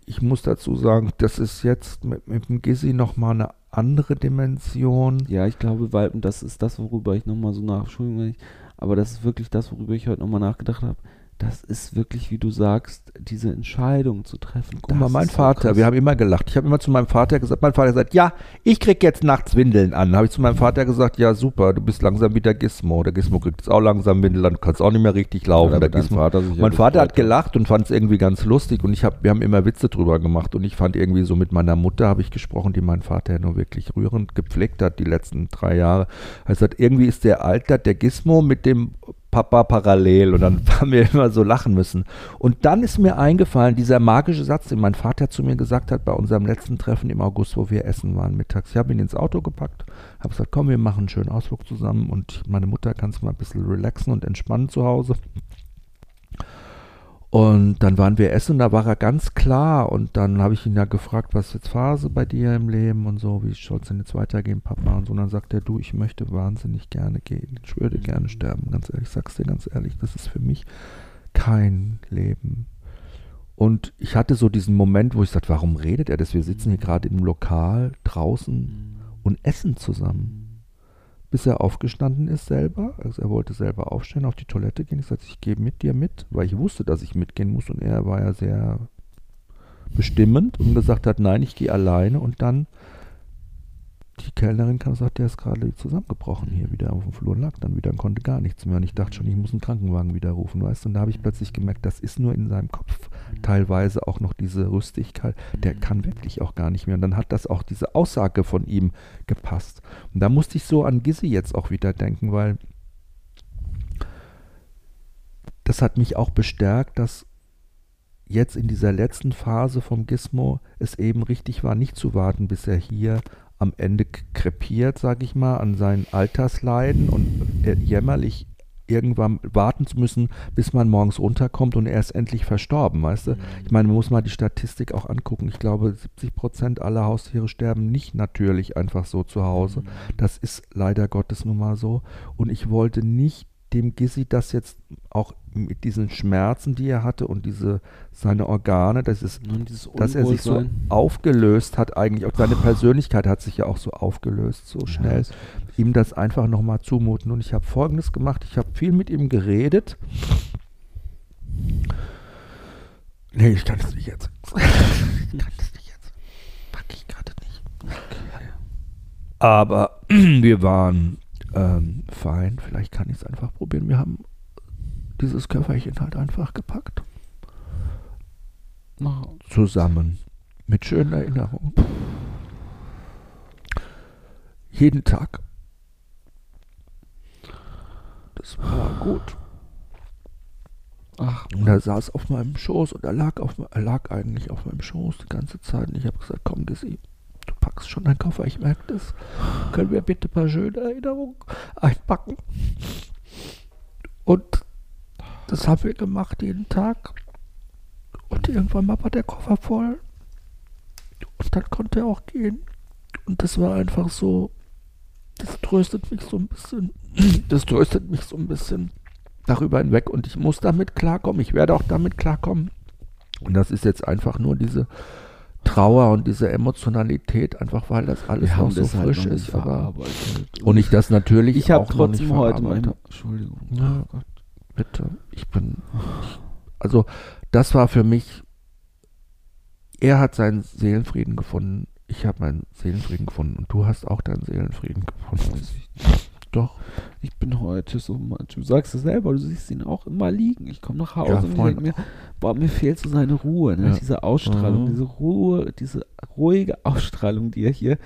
ich muss dazu sagen, das ist jetzt mit, mit dem Gizzy noch mal eine andere Dimension. Ja, ich glaube, weil, und das ist das, worüber ich nochmal so nach, Entschuldigung, wenn ich, aber das ist wirklich das, worüber ich heute nochmal nachgedacht habe. Das ist wirklich, wie du sagst, diese Entscheidung zu treffen. Guck mal, mein Vater, wir haben immer gelacht. Ich habe immer zu meinem Vater gesagt, mein Vater gesagt, ja, ich krieg jetzt nachts Windeln an. Habe ich zu meinem Vater gesagt, ja super, du bist langsam wie der Gizmo. Der Gizmo kriegt jetzt auch langsam Windeln an, du kannst auch nicht mehr richtig laufen. Ja, der Gizmo, Vater mein Vater hat gelacht und fand es irgendwie ganz lustig und ich hab, wir haben immer Witze drüber gemacht und ich fand irgendwie so mit meiner Mutter habe ich gesprochen, die meinen Vater ja nur wirklich rührend gepflegt hat die letzten drei Jahre. Also hat, irgendwie ist der Alter, der Gizmo mit dem Papa parallel und dann (laughs) haben wir immer so lachen müssen. Und dann ist mir eingefallen, dieser magische Satz, den mein Vater zu mir gesagt hat bei unserem letzten Treffen im August, wo wir essen waren mittags. Ich habe ihn ins Auto gepackt, habe gesagt, komm, wir machen einen schönen Ausflug zusammen und meine Mutter kann es mal ein bisschen relaxen und entspannen zu Hause. Und dann waren wir essen und da war er ganz klar und dann habe ich ihn ja gefragt, was ist jetzt Phase bei dir im Leben und so, wie soll es denn jetzt weitergehen, Papa? Und so, und dann sagt er, du, ich möchte wahnsinnig gerne gehen, ich würde gerne sterben, ganz ehrlich, ich sag's dir ganz ehrlich, das ist für mich kein Leben. Und ich hatte so diesen Moment, wo ich sagte, warum redet er das? Wir sitzen hier gerade im Lokal draußen und essen zusammen. Bis er aufgestanden ist selber. Also er wollte selber aufstehen, auf die Toilette gehen. Ich sagte, ich gehe mit dir mit, weil ich wusste, dass ich mitgehen muss. Und er war ja sehr bestimmend und gesagt hat, nein, ich gehe alleine. Und dann die Kellnerin kam und sagte, der ist gerade zusammengebrochen hier wieder auf dem Flur und lag dann wieder und konnte gar nichts mehr. Und ich dachte schon, ich muss einen Krankenwagen wieder rufen, weißt du. Und da habe ich plötzlich gemerkt, das ist nur in seinem Kopf teilweise auch noch diese Rüstigkeit. Der kann wirklich auch gar nicht mehr. Und dann hat das auch diese Aussage von ihm gepasst. Und da musste ich so an Gizzy jetzt auch wieder denken, weil das hat mich auch bestärkt, dass jetzt in dieser letzten Phase vom Gizmo es eben richtig war, nicht zu warten, bis er hier am Ende krepiert, sag ich mal, an seinen Altersleiden und äh, jämmerlich irgendwann warten zu müssen, bis man morgens runterkommt und er ist endlich verstorben, weißt du? Ich meine, man muss mal die Statistik auch angucken. Ich glaube, 70 Prozent aller Haustiere sterben nicht natürlich einfach so zu Hause. Das ist leider Gottes nun mal so. Und ich wollte nicht dem Gizzy das jetzt auch mit diesen Schmerzen, die er hatte und diese seine Organe, das ist, dass er sich so aufgelöst hat eigentlich, auch seine Persönlichkeit hat sich ja auch so aufgelöst, so schnell, das- ihm das einfach nochmal zumuten. Und ich habe Folgendes gemacht, ich habe viel mit ihm geredet. Nee, ich kann es nicht jetzt. (laughs) Ich kann es nicht jetzt. Pack ich gerade nicht. Aber (clears throat) wir waren ähm, fein. Vielleicht kann ich es einfach probieren. Wir haben dieses Köfferchen halt einfach gepackt. Zusammen. Mit schönen Erinnerungen. Jeden Tag. Das war gut. Ach, Und er saß auf meinem Schoß und er lag, auf, er lag eigentlich auf meinem Schoß die ganze Zeit. Und ich habe gesagt, komm, Gissi, packst schon deinen Koffer, ich merke das. Können wir bitte ein paar schöne Erinnerungen einpacken? Und das haben wir gemacht jeden Tag. Und irgendwann mal war der Koffer voll. Und dann konnte er auch gehen. Und das war einfach so, das tröstet mich so ein bisschen. (clears throat) Das tröstet mich so ein bisschen darüber hinweg und ich muss damit klarkommen. Ich werde auch damit klarkommen. Und das ist jetzt einfach nur diese Trauer und diese Emotionalität, einfach weil das alles noch so halt frisch nicht ist. Aber und ich das natürlich ich auch noch nicht trotzdem heute verarbeitet mein, habe. Entschuldigung. Ja. Oh Gott. Bitte, ich bin. Also, das war für mich. Er hat seinen Seelenfrieden gefunden. Ich habe meinen Seelenfrieden gefunden. Und du hast auch deinen Seelenfrieden gefunden. Doch. Ich bin heute so, mal- du sagst es selber, du siehst ihn auch immer liegen. Ich komme nach Hause Ja, und denke mir, boah, mir fehlt so seine Ruhe, ne? Ja. diese Ausstrahlung, Mhm. diese Ruhe, diese ruhige Ausstrahlung, die er hier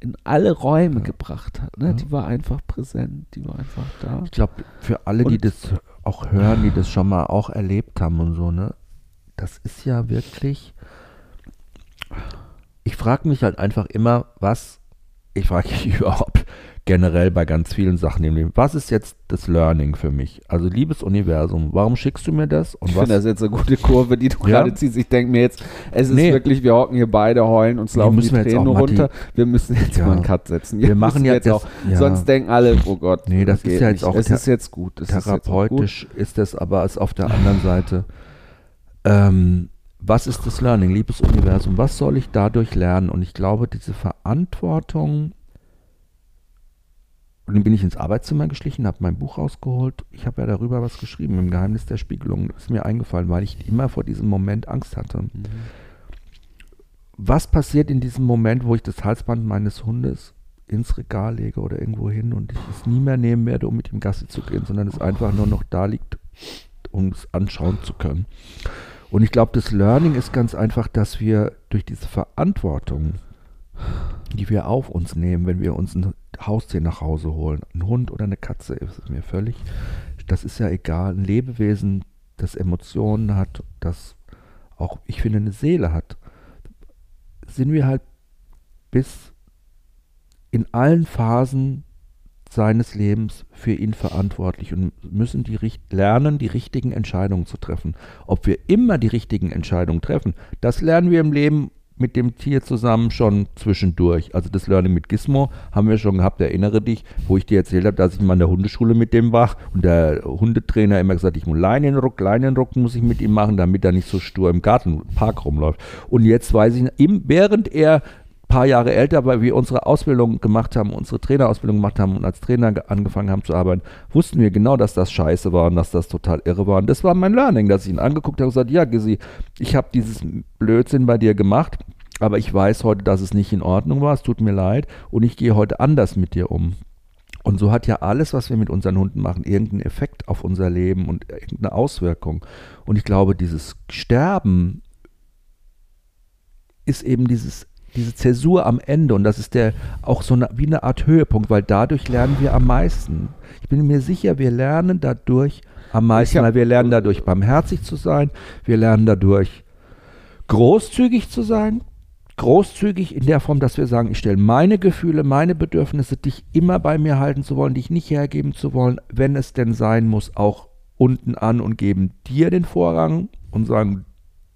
in alle Räume Ja. gebracht hat. Ne? Die war einfach präsent, die war einfach da. Ich glaube, für alle, die Und- das auch hören, die das schon mal auch erlebt haben und so, ne, das ist ja wirklich. Ich frage mich halt einfach immer, was, ich frage mich (laughs) überhaupt, generell bei ganz vielen Sachen im Leben. Was ist jetzt das Learning für mich? Also liebes Universum, warum schickst du mir das? Und ich finde das jetzt eine gute Kurve, die du ja? gerade ziehst. Ich denke mir jetzt, es ist nee. wirklich, wir hocken hier beide, heulen, uns laufen die Tränen runter. Die, wir müssen jetzt ja. mal einen Cut setzen. Wir, wir machen jetzt, jetzt auch, ja. sonst denken alle, oh Gott. Nee, das ist ja jetzt auch, es ist jetzt gut. Es therapeutisch ist, gut. ist das aber als auf der anderen Seite, ähm, was ist das Learning, liebes Universum? Was soll ich dadurch lernen? Und ich glaube, diese Verantwortung, und dann bin ich ins Arbeitszimmer geschlichen, habe mein Buch rausgeholt. Ich habe ja darüber was geschrieben, im Geheimnis der Spiegelung. Das ist mir eingefallen, weil ich immer vor diesem Moment Angst hatte. Mhm. Was passiert in diesem Moment, wo ich das Halsband meines Hundes ins Regal lege oder irgendwo hin und ich es nie mehr nehmen werde, um mit ihm Gassi zu gehen, sondern es einfach nur noch da liegt, um es anschauen zu können. Und ich glaube, das Learning ist ganz einfach, dass wir durch diese Verantwortung, die wir auf uns nehmen, wenn wir uns ein Haustier nach Hause holen, ein Hund oder eine Katze, ist mir völlig, das ist ja egal, ein Lebewesen, das Emotionen hat, das auch, ich finde, eine Seele hat, sind wir halt bis in allen Phasen seines Lebens für ihn verantwortlich und müssen die, lernen, die richtigen Entscheidungen zu treffen. Ob wir immer die richtigen Entscheidungen treffen, das lernen wir im Leben mit dem Tier zusammen schon zwischendurch. Also das Learning mit Gizmo haben wir schon gehabt, erinnere dich, wo ich dir erzählt habe, dass ich mal in der Hundeschule mit dem war und der Hundetrainer immer gesagt, ich muss Leinenruck, Leinenruck muss ich mit ihm machen, damit er nicht so stur im Garten, Park rumläuft. Und jetzt weiß ich, während er paar Jahre älter, weil wir unsere Ausbildung gemacht haben, unsere Trainerausbildung gemacht haben und als Trainer angefangen haben zu arbeiten, wussten wir genau, dass das scheiße war und dass das total irre war. Und das war mein Learning, dass ich ihn angeguckt habe und gesagt, ja, Gizzy, ich habe dieses Blödsinn bei dir gemacht, aber ich weiß heute, dass es nicht in Ordnung war, es tut mir leid und ich gehe heute anders mit dir um. Und so hat ja alles, was wir mit unseren Hunden machen, irgendeinen Effekt auf unser Leben und irgendeine Auswirkung. Und ich glaube, dieses Sterben ist eben dieses diese Zäsur am Ende und das ist der auch so eine, wie eine Art Höhepunkt, weil dadurch lernen wir am meisten. Ich bin mir sicher, wir lernen dadurch am meisten, weil wir lernen dadurch barmherzig zu sein, wir lernen dadurch großzügig zu sein, großzügig in der Form, dass wir sagen, ich stelle meine Gefühle, meine Bedürfnisse, dich immer bei mir halten zu wollen, dich nicht hergeben zu wollen, wenn es denn sein muss, auch unten an und geben dir den Vorrang und sagen,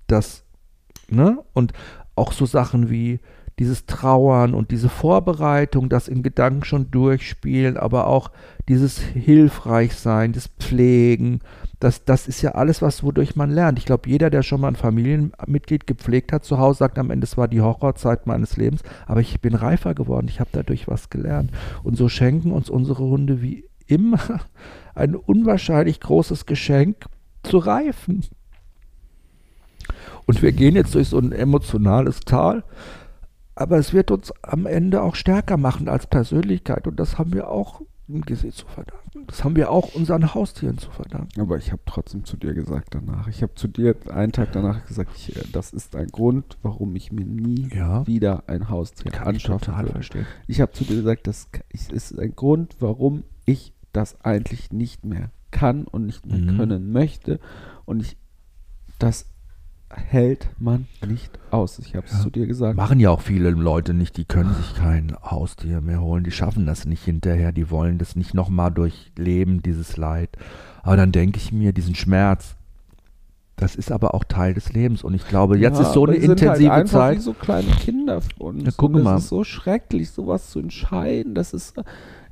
das, ne? Und auch so Sachen wie dieses Trauern und diese Vorbereitung, das in Gedanken schon durchspielen, aber auch dieses Hilfreichsein, das Pflegen, das, das ist ja alles, was wodurch man lernt. Ich glaube, jeder, der schon mal ein Familienmitglied gepflegt hat zu Hause, sagt am Ende, es war die Horrorzeit meines Lebens, aber ich bin reifer geworden, ich habe dadurch was gelernt. Und so schenken uns unsere Hunde wie immer (laughs) ein unwahrscheinlich großes Geschenk zu reifen. Und wir gehen jetzt durch so ein emotionales Tal, aber es wird uns am Ende auch stärker machen als Persönlichkeit. Und das haben wir auch im Gesicht zu verdanken. Das haben wir auch unseren Haustieren zu verdanken. Aber ich habe trotzdem zu dir gesagt danach. Ich habe zu dir einen Tag danach gesagt, ich, äh, das ist ein Grund, warum ich mir nie ja. wieder ein Haustier Kann anschaffen ich verstehen. Ich habe zu dir gesagt, das ist ein Grund, warum ich das eigentlich nicht mehr kann und nicht mehr mhm. können möchte. Und ich das hält man nicht aus. Ich habe es ja. zu dir gesagt. Machen ja auch viele Leute nicht. Die können sich kein Haustier mehr holen. Die schaffen das nicht hinterher. Die wollen das nicht nochmal durchleben, dieses Leid. Aber dann denke ich mir, diesen Schmerz, das ist aber auch Teil des Lebens. Und ich glaube, jetzt ja, ist so eine halt intensive halt Zeit. Wie so kleine Kinder für uns. Ja, guck mal. Das ist so schrecklich, sowas zu entscheiden. Das ist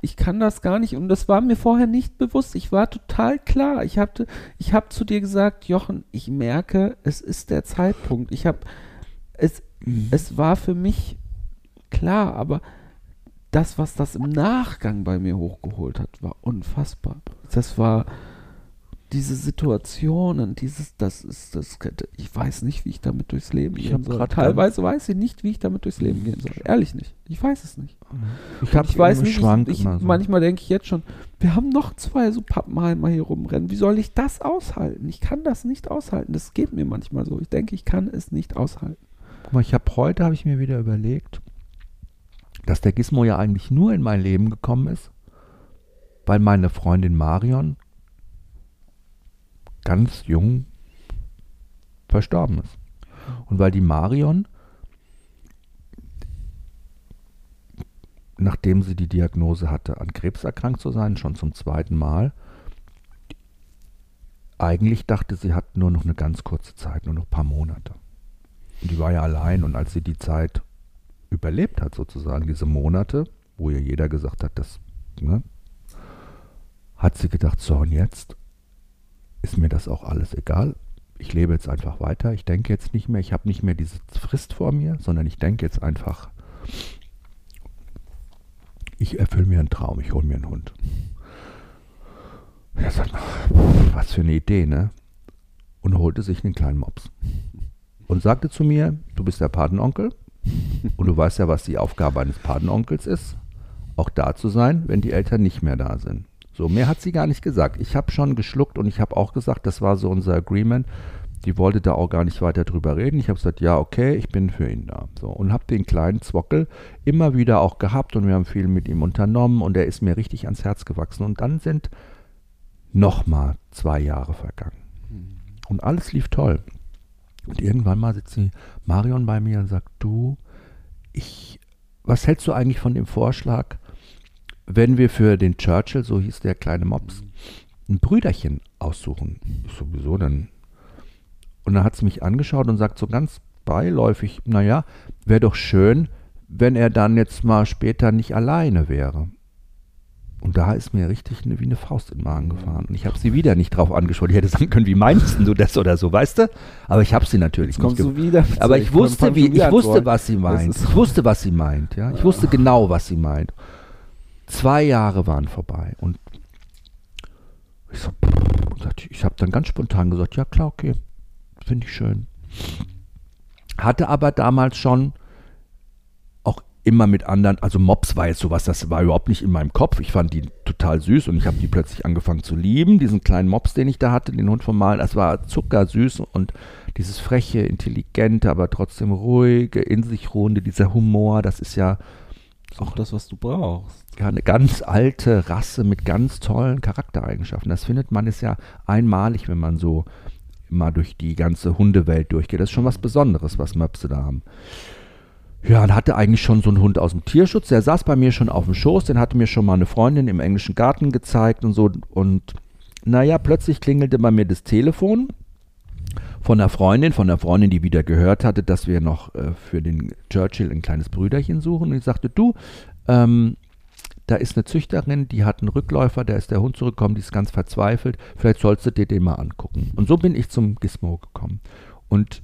ich kann das gar nicht und das war mir vorher nicht bewusst. Ich war total klar. Ich habe ich hab zu dir gesagt, Jochen, ich merke, es ist der Zeitpunkt. Ich habe es mhm. es war für mich klar, aber das, was das im Nachgang bei mir hochgeholt hat, war unfassbar. Das war diese Situationen, dieses, das ist, das, ich weiß nicht, wie ich damit durchs Leben ich gehen soll. Teilweise weiß ich nicht, wie ich damit durchs Leben gehen soll. Ehrlich nicht. Ich weiß es nicht. Ich, ich weiß nicht, ich, ich, so. manchmal denke ich jetzt schon, wir haben noch zwei so Pappenheimer hier rumrennen. Wie soll ich das aushalten? Ich kann das nicht aushalten. Das geht mir manchmal so. Ich denke, ich kann es nicht aushalten. Guck mal, ich habe heute, habe ich mir wieder überlegt, dass der Gizmo ja eigentlich nur in mein Leben gekommen ist, weil meine Freundin Marion ganz jung verstorben ist. Und weil die Marion nachdem sie die Diagnose hatte, an Krebs erkrankt zu sein, schon zum zweiten Mal. Eigentlich dachte sie, hat nur noch eine ganz kurze Zeit, nur noch ein paar Monate. Und die war ja allein und als sie die Zeit überlebt hat, sozusagen, diese Monate, wo ihr jeder gesagt hat, das, ne, hat sie gedacht, so und jetzt ist mir das auch alles egal. Ich lebe jetzt einfach weiter. Ich denke jetzt nicht mehr, ich habe nicht mehr diese Frist vor mir, sondern ich denke jetzt einfach, ich erfülle mir einen Traum, ich hole mir einen Hund. Er sagt, was für eine Idee, ne? Und holte sich einen kleinen Mops. Und sagte zu mir, du bist der Patenonkel und du weißt ja, was die Aufgabe eines Patenonkels ist, auch da zu sein, wenn die Eltern nicht mehr da sind. So, mehr hat sie gar nicht gesagt. Ich habe schon geschluckt und ich habe auch gesagt, das war so unser Agreement. Die wollte da auch gar nicht weiter drüber reden. Ich habe gesagt, ja, okay, ich bin für ihn da. So, und habe den kleinen Zwockel immer wieder auch gehabt und wir haben viel mit ihm unternommen und er ist mir richtig ans Herz gewachsen. Und dann sind nochmal zwei Jahre vergangen. Und alles lief toll. Und irgendwann mal sitzt Marion bei mir und sagt, du, ich, was hältst du eigentlich von dem Vorschlag, wenn wir für den Churchill, so hieß der kleine Mops, ein Brüderchen aussuchen? Ich sowieso dann. Und dann hat sie mich angeschaut und sagt so ganz beiläufig, naja, wäre doch schön, wenn er dann jetzt mal später nicht alleine wäre. Und da ist mir richtig eine, wie eine Faust in den Magen gefahren. Und ich habe sie wieder nicht drauf angeschaut. Ich hätte sagen können, wie meinst du das oder so, weißt du? Aber ich habe sie natürlich Jetzt nicht. Du wieder aber ich wusste, wie, ich wusste, was sie meint. Ich wusste, was sie meint. Ja, ich wusste genau, was sie meint. Zwei Jahre waren vorbei und ich so, ich habe dann ganz spontan gesagt, ja klar, okay, finde ich schön. Hatte aber damals schon immer mit anderen, also Mops war jetzt sowas, das war überhaupt nicht in meinem Kopf. Ich fand die total süß und ich habe die plötzlich angefangen zu lieben. Diesen kleinen Mops, den ich da hatte, den Hund vom Malen, das war zuckersüß und dieses freche, intelligente, aber trotzdem ruhige, in sich ruhende, dieser Humor, das ist ja auch das, was du brauchst. Ja, eine ganz alte Rasse mit ganz tollen Charaktereigenschaften. Das findet man ist ja einmalig, wenn man so mal durch die ganze Hundewelt durchgeht. Das ist schon was Besonderes, was Möpse da haben. Ja, und hatte eigentlich schon so einen Hund aus dem Tierschutz. Der saß bei mir schon auf dem Schoß, den hatte mir schon mal eine Freundin im englischen Garten gezeigt und so. Und naja, plötzlich klingelte bei mir das Telefon von einer Freundin, von einer Freundin, die wieder gehört hatte, dass wir noch äh, für den Churchill ein kleines Brüderchen suchen. Und ich sagte, du, ähm, da ist eine Züchterin, die hat einen Rückläufer, da ist der Hund zurückgekommen, die ist ganz verzweifelt. Vielleicht sollst du dir den mal angucken. Und so bin ich zum Gizmo gekommen. Und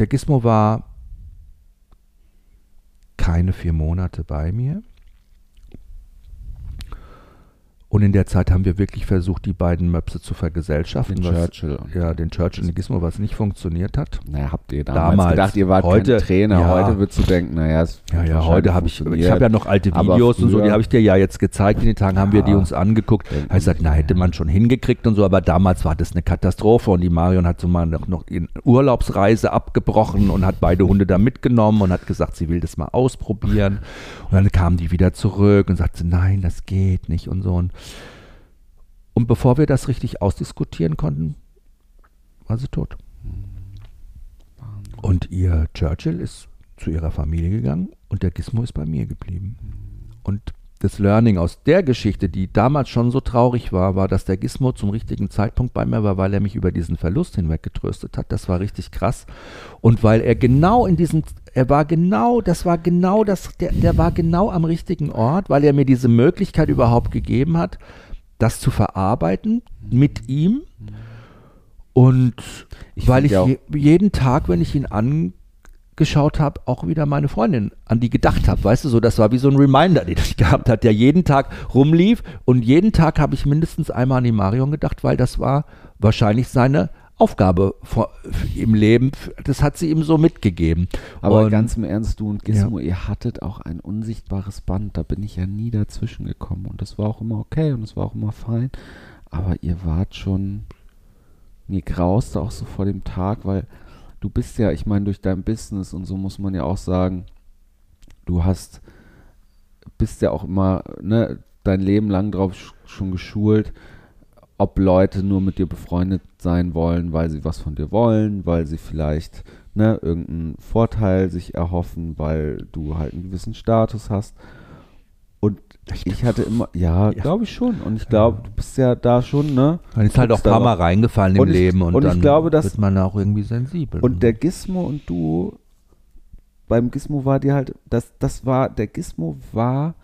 der Gizmo war keine vier Monate bei mir. Und in der Zeit haben wir wirklich versucht, die beiden Möpse zu vergesellschaften. Den was, Churchill. Ja, den Churchill und Gizmo, was nicht funktioniert hat. Naja, habt ihr damals, damals gedacht, ihr wart heute, Trainer. Ja, heute würdest du denken, naja, es Ja, ja, heute habe ich, ich habe ja noch alte Videos und so, die habe ich dir ja jetzt gezeigt. In den Tagen haben wir die uns angeguckt. Da ich gesagt, na, hätte man schon hingekriegt und so, aber damals war das eine Katastrophe und die Marion hat so mal noch, noch in Urlaubsreise abgebrochen und hat beide Hunde da mitgenommen und hat gesagt, sie will das mal ausprobieren. Und dann kamen die wieder zurück und sagte, nein, das geht nicht und so. Und und bevor wir das richtig ausdiskutieren konnten, war sie tot. Und ihr Churchill ist zu ihrer Familie gegangen und der Gizmo ist bei mir geblieben. Und das Learning aus der Geschichte, die damals schon so traurig war, war, dass der Gizmo zum richtigen Zeitpunkt bei mir war, weil er mich über diesen Verlust hinweg getröstet hat. Das war richtig krass. Und weil er genau in diesem, er war genau, das war genau das, der, der war genau am richtigen Ort, weil er mir diese Möglichkeit überhaupt gegeben hat, das zu verarbeiten mit ihm. Und ich weil ich je, jeden Tag, wenn ich ihn angeschaut habe, auch wieder meine Freundin an die gedacht habe. Weißt du, so das war wie so ein Reminder, den ich gehabt hat, der jeden Tag rumlief. Und jeden Tag habe ich mindestens einmal an die Marion gedacht, weil das war wahrscheinlich seine Aufgabe vor, im Leben, das hat sie ihm so mitgegeben. Aber und, ganz im Ernst, du und Gizmo, ja. ihr hattet auch ein unsichtbares Band, da bin ich ja nie dazwischen gekommen. Und das war auch immer okay und es war auch immer fein, aber ihr wart schon, mir grauste auch so vor dem Tag, weil du bist ja, ich meine, durch dein Business und so muss man ja auch sagen, du hast, bist ja auch immer, ne, dein Leben lang drauf schon geschult, ob Leute nur mit dir befreundet sein wollen, weil sie was von dir wollen, weil sie vielleicht ne, irgendeinen Vorteil sich erhoffen, weil du halt einen gewissen Status hast. ich hatte immer, ja, Ja. glaube ich schon. Und ich glaube, du bist ja da schon, ne? Man ist halt auch ein paar. Mal reingefallen im Und ich- Leben und, und ich dann glaube, dass- wird man auch irgendwie sensibel. Und der Gizmo und du, beim Gizmo war dir halt, das, das war, der Gizmo war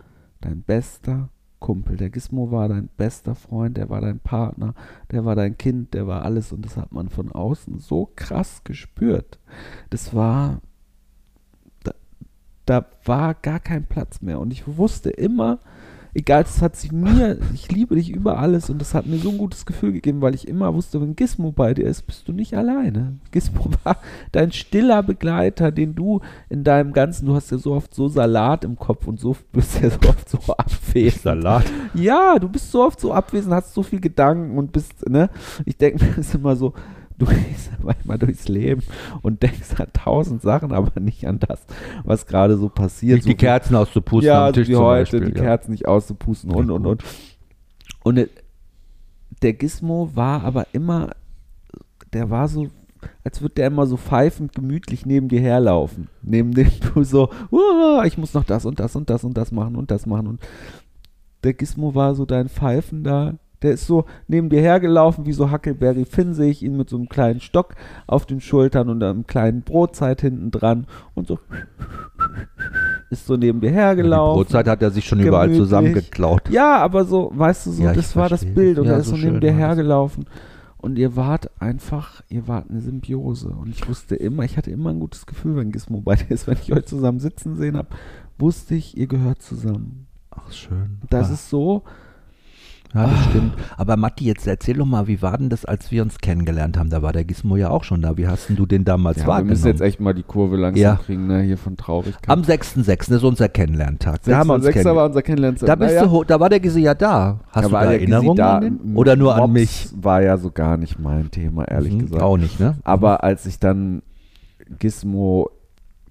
dein bester Kumpel. Der Gizmo war dein bester Freund, der war dein Partner, der war dein Kind, der war alles und das hat man von außen so krass gespürt. Das war, da, da war gar kein Platz mehr und ich wusste immer, egal, das hat sich mir, ich liebe dich über alles und das hat mir so ein gutes Gefühl gegeben, weil ich immer wusste, wenn Gizmo bei dir ist, bist du nicht alleine. Gizmo (laughs) war dein stiller Begleiter, den du in deinem ganzen, du hast ja so oft so Salat im Kopf und so bist ja so oft so (laughs) abwesend. Salat. Ja, du bist so oft so abwesend, hast so viel Gedanken und bist, ne? Ich denke mir, das ist immer so, du gehst (laughs) manchmal durchs Leben und denkst an tausend Sachen, aber nicht an das, was gerade so passiert. Nicht so die Kerzen auszupusten ja, am Tisch wie heute, Beispiel, die ja. Kerzen nicht auszupusten und, und, und. Und der Gizmo war aber immer, der war so, als würde der immer so pfeifend gemütlich neben dir herlaufen. Neben dem (laughs) du so, "Uah, ich muss noch das und das und das und das machen und das machen. Und der Gizmo war so dein pfeifender, der ist so neben dir hergelaufen, wie so Huckleberry Finn, sehe ich ihn mit so einem kleinen Stock auf den Schultern und einem kleinen Brotzeit hinten dran und so (laughs) ist so neben dir Die hergelaufen. Brotzeit hat er sich schon überall Gemütlich. zusammengeklaut. Ja, aber so, weißt du, so, Ja, das war das. Bild und Ja, er ist so so neben dir hergelaufen. Und ihr wart einfach, ihr wart eine Symbiose. Und ich wusste immer, ich hatte immer ein gutes Gefühl, wenn Gizmo bei dir ist. (laughs) Wenn ich euch zusammen sitzen sehen habe, wusste ich, ihr gehört zusammen. Ach, schön. Das Ah. ist so, Ja, das Ah. stimmt. Aber Matti, jetzt erzähl doch mal, wie war denn das, als wir uns kennengelernt haben? Da war der Gizmo ja auch schon da. Wie hast denn du den damals ja, wir wahrgenommen? müssen jetzt echt mal die Kurve langsam Ja. kriegen, ne, hier von Traurigkeit. Am 6.6., das ist unser Kennenlerntag. Da haben wir uns war unser Kennenlernen. Da, bist du, ho- da war der Gizmo ja da. Hast du da der Gysi Erinnerungen da. an den? Oder nur an Mops mich? war ja so gar nicht mein Thema, ehrlich Mhm, gesagt. Auch nicht, ne? Aber als ich dann Gizmo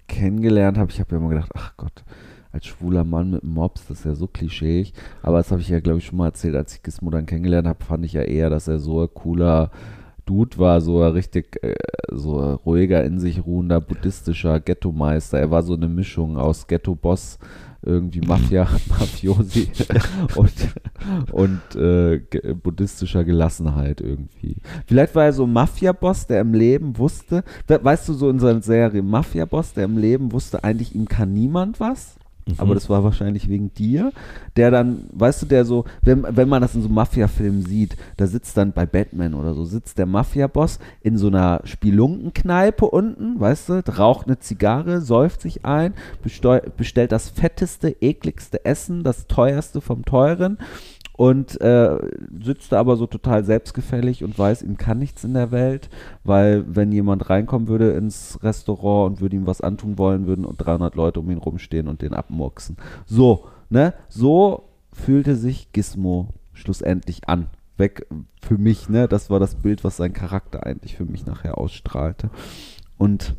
kennengelernt habe, ich habe ja immer gedacht, ach Gott, als schwuler Mann mit Mops, das ist ja so klischeeig. Aber das habe ich ja, glaube ich, schon mal erzählt, als ich Gizmo dann kennengelernt habe, fand ich ja eher, dass er so ein cooler Dude war, so ein richtig, äh, so ein ruhiger, in sich ruhender, buddhistischer Ghetto-Meister. Er war so eine Mischung aus Ghetto-Boss, irgendwie Mafia, (laughs) Mafiosi und, und äh, ge- buddhistischer Gelassenheit irgendwie. Vielleicht war er so ein Mafia-Boss, der im Leben wusste, we weißt du, so in seiner Serie, Mafia-Boss, der im Leben wusste, eigentlich ihm kann niemand was. Aber das war wahrscheinlich wegen dir. Der dann, weißt du, der so, wenn, wenn man das in so Mafia-Filmen sieht, da sitzt dann bei Batman oder so, sitzt der Mafia-Boss in so einer Spelunkenkneipe unten, weißt du, raucht eine Zigarre, säuft sich ein, besteu- bestellt das fetteste, ekligste Essen, das teuerste vom teuren und äh, sitzt da aber so total selbstgefällig und weiß, ihm kann nichts in der Welt, weil wenn jemand reinkommen würde ins Restaurant und würde ihm was antun wollen, würden 300 Leute um ihn rumstehen und den abmurksen. So, ne? So fühlte sich Gizmo schlussendlich an. Weg für mich, ne? Das war das Bild, was sein Charakter eigentlich für mich nachher ausstrahlte. Und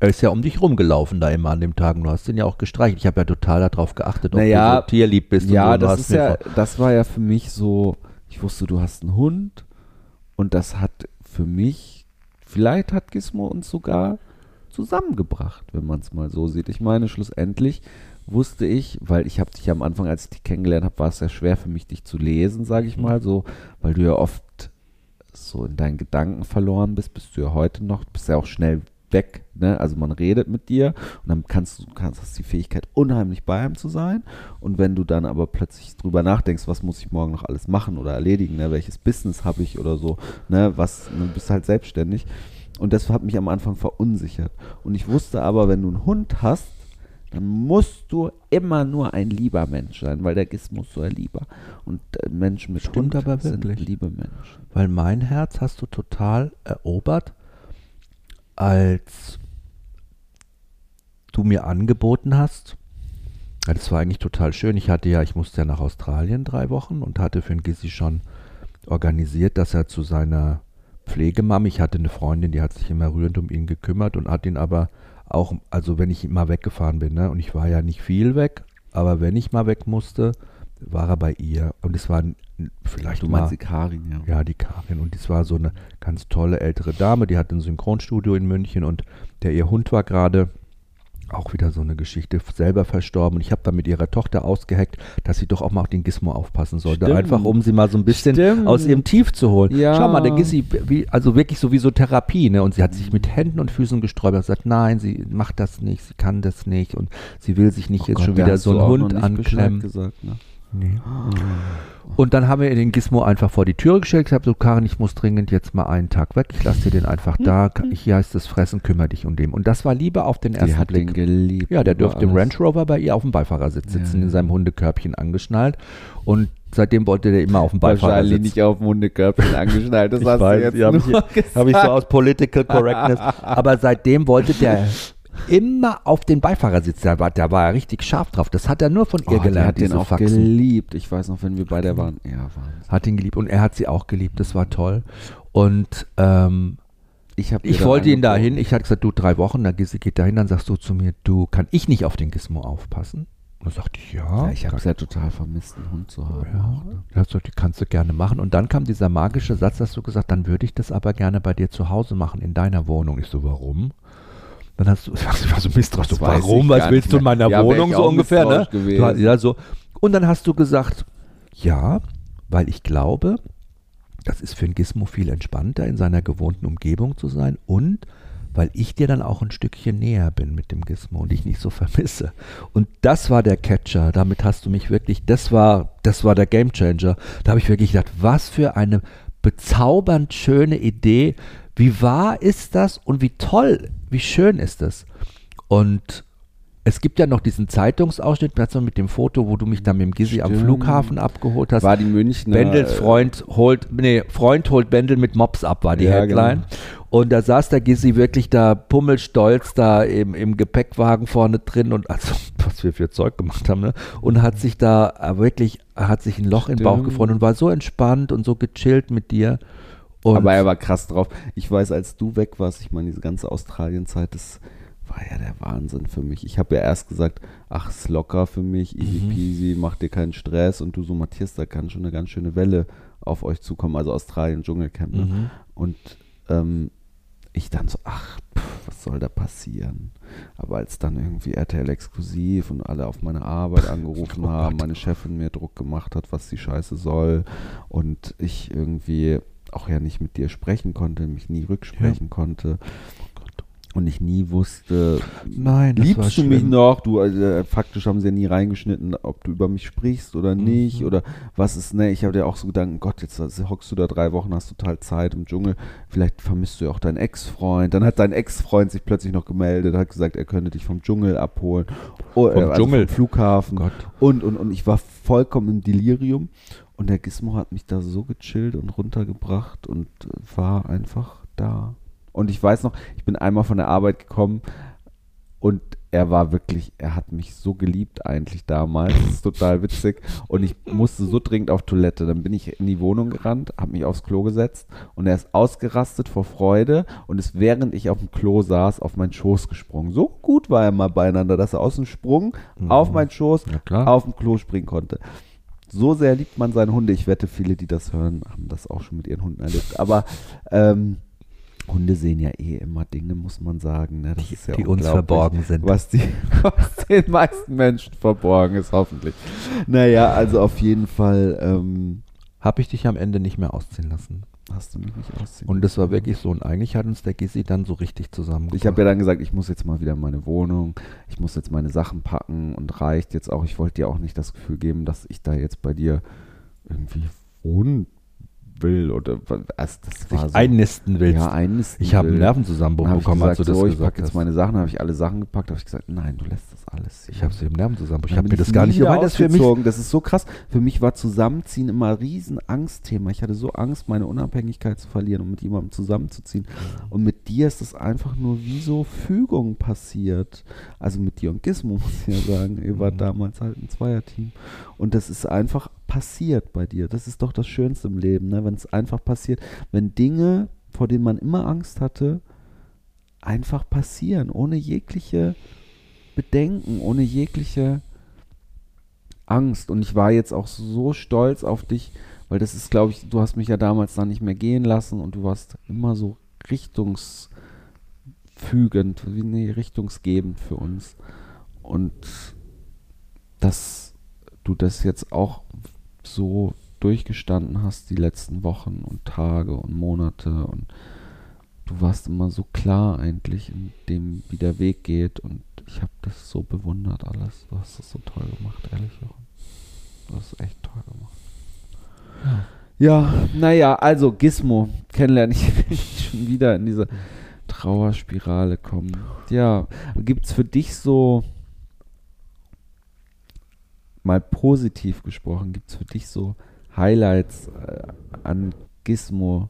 Er ist ja um dich rumgelaufen da immer an dem Tag du hast ihn ja auch gestreichelt. Ich habe ja total darauf geachtet, ob Naja, du so tierlieb bist. ja, und so. Das ist ja, das war ja für mich so, ich wusste, du hast einen Hund und das hat für mich, vielleicht hat Gizmo uns sogar zusammengebracht, wenn man es mal so sieht. Ich meine, schlussendlich wusste ich, weil ich habe dich am Anfang, als ich dich kennengelernt habe, war es ja schwer für mich, dich zu lesen, sage ich Mhm. mal so, weil du ja oft so in deinen Gedanken verloren bist, bist du ja heute noch, bist ja auch schnell weg, ne? Also man redet mit dir und dann kannst du kannst hast die Fähigkeit unheimlich bei einem zu sein. Und wenn du dann aber plötzlich drüber nachdenkst, was muss ich morgen noch alles machen oder erledigen, ne? welches Business habe ich oder so, ne, was du bist halt selbstständig. Und das hat mich am Anfang verunsichert. Und ich wusste aber, wenn du einen Hund hast, dann musst du immer nur ein lieber Mensch sein, weil der ist so ein lieber. Und äh, Menschen mit Stimmt Hund aber sind liebe Menschen. Weil mein Herz hast du total erobert, als du mir angeboten hast. Das war eigentlich total schön. Ich hatte ja, ich musste ja nach Australien drei Wochen und hatte für den Gissi schon organisiert, dass er zu seiner Pflegemam, ich hatte eine Freundin, die hat sich immer rührend um ihn gekümmert und hat ihn aber auch, also wenn ich mal weggefahren bin, ne, und ich war ja nicht viel weg, aber wenn ich mal weg musste, war er bei ihr. Und es war n- vielleicht Du mal, meinst die Karin, ja. ja, die Karin. Und das war so eine ganz tolle ältere Dame, die hatte ein Synchronstudio in München und der ihr Hund war gerade auch wieder so eine Geschichte, selber verstorben. Und ich habe dann mit ihrer Tochter ausgeheckt, dass sie doch auch mal auf den Gizmo aufpassen sollte. Stimmt. Einfach, um sie mal so ein bisschen Stimmt. aus ihrem Tief zu holen. Ja. Schau mal, der Gissi, wie, also wirklich so wie so Therapie. Ne? Und sie hat sich mit Händen und Füßen gesträubt und gesagt, nein, sie macht das nicht, sie kann das nicht. Und sie will sich nicht Oh jetzt Gott, schon wieder so einen Hund anklemmen. Gesagt, ne? Nee. Und dann haben wir den Gizmo einfach vor die Türe gestellt. Ich habe so, Karin, ich muss dringend jetzt mal einen Tag weg. Ich lasse dir den einfach da. Hier heißt es fressen, kümmere dich um den. Und das war Liebe auf den Die ersten hat den Blick. geliebt. Ja, der über durfte im. Range Rover bei ihr auf dem Beifahrersitz sitzen, Ja, in seinem Hundekörbchen angeschnallt. Und seitdem wollte der immer auf dem Wahrscheinlich Beifahrersitz. nicht auf dem Hundekörbchen (laughs) angeschnallt. Das Ich hast weiß, du jetzt ja, (laughs) hab nur ich- gesagt. Habe ich so aus Political Correctness. Aber seitdem wollte der immer auf den Beifahrersitz. Da war, da war er richtig scharf drauf. Das hat er nur von ihr Oh, gelernt, hat den diese auch Faxen. geliebt. Ich weiß noch, wenn wir bei der waren. Ja. Hat ihn geliebt und er hat sie auch geliebt. Das war toll. Und ähm, Ich, ich wollte ihn dahin. Ich hatte gesagt, du drei Wochen, dann geht dahin. Dann sagst du zu mir, du, kann ich nicht auf den Gizmo aufpassen? Und dann sagte ich, ja. Ja, ich habe es ja total vermisst, einen Hund zu haben. Ja, ne? das kannst du gerne machen. Und dann kam dieser magische Satz, dass du gesagt, dann würde ich das aber gerne bei dir zu Hause machen, in deiner Wohnung. Ich so, warum? Dann hast du, (laughs) ich war so misstrauisch, so, Das warum, ich was willst du in meiner Ja, Wohnung ich so ungefähr, ne? hast- ja, so. Und dann hast du gesagt, ja, weil ich glaube, das ist für ein Gizmo viel entspannter, in seiner gewohnten Umgebung zu sein und weil ich dir dann auch ein Stückchen näher bin mit dem Gizmo und dich nicht so vermisse. Und das war der Catcher. Damit hast du mich wirklich, das war, das war der Gamechanger. Da habe ich wirklich gedacht, was für eine bezaubernd schöne Idee. Wie wahr ist das und wie toll, wie schön ist das? Und es gibt ja noch diesen Zeitungsausschnitt mit dem Foto, wo du mich dann mit dem Gizzi am Stimmt. Flughafen abgeholt hast. War die Münchner. Bendels äh, Freund holt, nee, Freund holt Bendel mit Mops ab, war die Ja, Headline. genau. Und da saß der Gissi wirklich da pummelstolz da im, im Gepäckwagen vorne drin und also, (laughs) was wir für Zeug gemacht haben, ne? Und hat sich da wirklich, hat sich ein Loch im Bauch Stimmt. gefreut und war so entspannt und so gechillt mit dir. Und aber er war krass drauf. Ich weiß, als du weg warst, ich meine, diese ganze Australienzeit, das war ja der Wahnsinn für mich. Ich habe ja erst gesagt, ach, ist locker für mich, easy Mhm. peasy, mach dir keinen Stress und du so, Matthias, da kann schon eine ganz schöne Welle auf euch zukommen, also Australien Dschungelcamp. Ne? Mhm. Und ähm, ich dann so, ach, pff, was soll da passieren? Aber als dann irgendwie RTL exklusiv und alle auf meine Arbeit angerufen Oh haben, Gott. meine Chefin mir Druck gemacht hat, was die Scheiße soll und ich irgendwie auch ja nicht mit dir sprechen konnte, mich nie rücksprechen konnte und ich nie wusste, Nein, liebst du mich schlimm. noch? Du, äh, faktisch haben sie ja nie reingeschnitten, ob du über mich sprichst oder nicht Mhm. oder was ist, ne? Ich habe dir auch so gedacht, Gott, jetzt hockst du da drei Wochen, hast total Zeit im Dschungel, vielleicht vermisst du ja auch deinen Ex-Freund. Dann hat dein Ex-Freund sich plötzlich noch gemeldet, hat gesagt, er könnte dich vom Dschungel abholen. Oh, Vom Dschungel? vom Flughafen. Gott. Und, und, und ich war vollkommen im Delirium und der Gizmo hat mich da so gechillt und runtergebracht und war einfach da. Und ich weiß noch, ich bin einmal von der Arbeit gekommen und er war wirklich, er hat mich so geliebt eigentlich damals. Das ist total witzig. Und ich musste so dringend auf Toilette. Dann bin ich in die Wohnung gerannt, habe mich aufs Klo gesetzt und er ist ausgerastet vor Freude und ist, während ich auf dem Klo saß, auf meinen Schoß gesprungen. So gut war er mal beieinander, dass er aus dem Sprung auf meinen Schoß auf dem Klo springen konnte. So sehr liebt man seine Hunde. Ich wette, viele, die das hören, haben das auch schon mit ihren Hunden erlebt. Aber ähm, Hunde sehen ja eh immer Dinge, muss man sagen. Ne? Das Die, ist ja die uns verborgen sind. Was, die, (laughs) was den meisten Menschen verborgen ist, hoffentlich. Naja, also auf jeden Fall ähm, Habe ich dich am Ende nicht mehr ausziehen lassen. Hast du mich nicht ausziehen. Und das war wirklich so. Und eigentlich hat uns der Gissi dann so richtig zusammengebracht. Ich habe ja dann gesagt, ich muss jetzt mal wieder in meine Wohnung, ich muss jetzt meine Sachen packen und reicht jetzt auch. Ich wollte dir auch nicht das Gefühl geben, dass ich da jetzt bei dir irgendwie wohnen will oder was. Das war so. einnisten willst. Ja, einnisten ich habe einen. Nervenzusammenbruch bekommen, als gesagt, du das so, ich gesagt packe jetzt hast. meine Sachen, habe ich alle Sachen gepackt, habe ich gesagt, nein, du lässt das alles. Ich habe sie im Nervenzusammenbruch. Ich habe mir das gar nicht gemeint. Das ist für mich. Das ist so krass. Für mich war Zusammenziehen immer ein riesen Angstthema. Ich hatte so Angst, meine Unabhängigkeit zu verlieren und mit jemandem zusammenzuziehen. Und mit dir ist das einfach nur wie so Fügung passiert. Also mit dir und Gizmo, muss ich ja sagen. Ihr wart Mhm. damals halt ein Zweierteam. Und das ist einfach passiert bei dir. Das ist doch das Schönste im Leben, ne? wenn es einfach passiert. Wenn Dinge, vor denen man immer Angst hatte, einfach passieren, ohne jegliche Bedenken, ohne jegliche Angst. Und ich war jetzt auch so stolz auf dich, weil das ist, glaube ich, du hast mich ja damals dann nicht mehr gehen lassen und du warst immer so richtungsfest fügend, wie nee, richtungsgebend für uns. Und dass du das jetzt auch so durchgestanden hast, die letzten Wochen und Tage und Monate und du warst immer so klar eigentlich in dem, wie der Weg geht und ich habe das so bewundert alles. Du hast das so toll gemacht, ehrlich. Du hast es echt toll gemacht. Ja, naja, also Gizmo kennenlernen. Ich (laughs) will schon wieder in diese Trauerspirale kommen. Ja, gibt es für dich so, mal positiv gesprochen, gibt es für dich so Highlights äh, an Gizmo,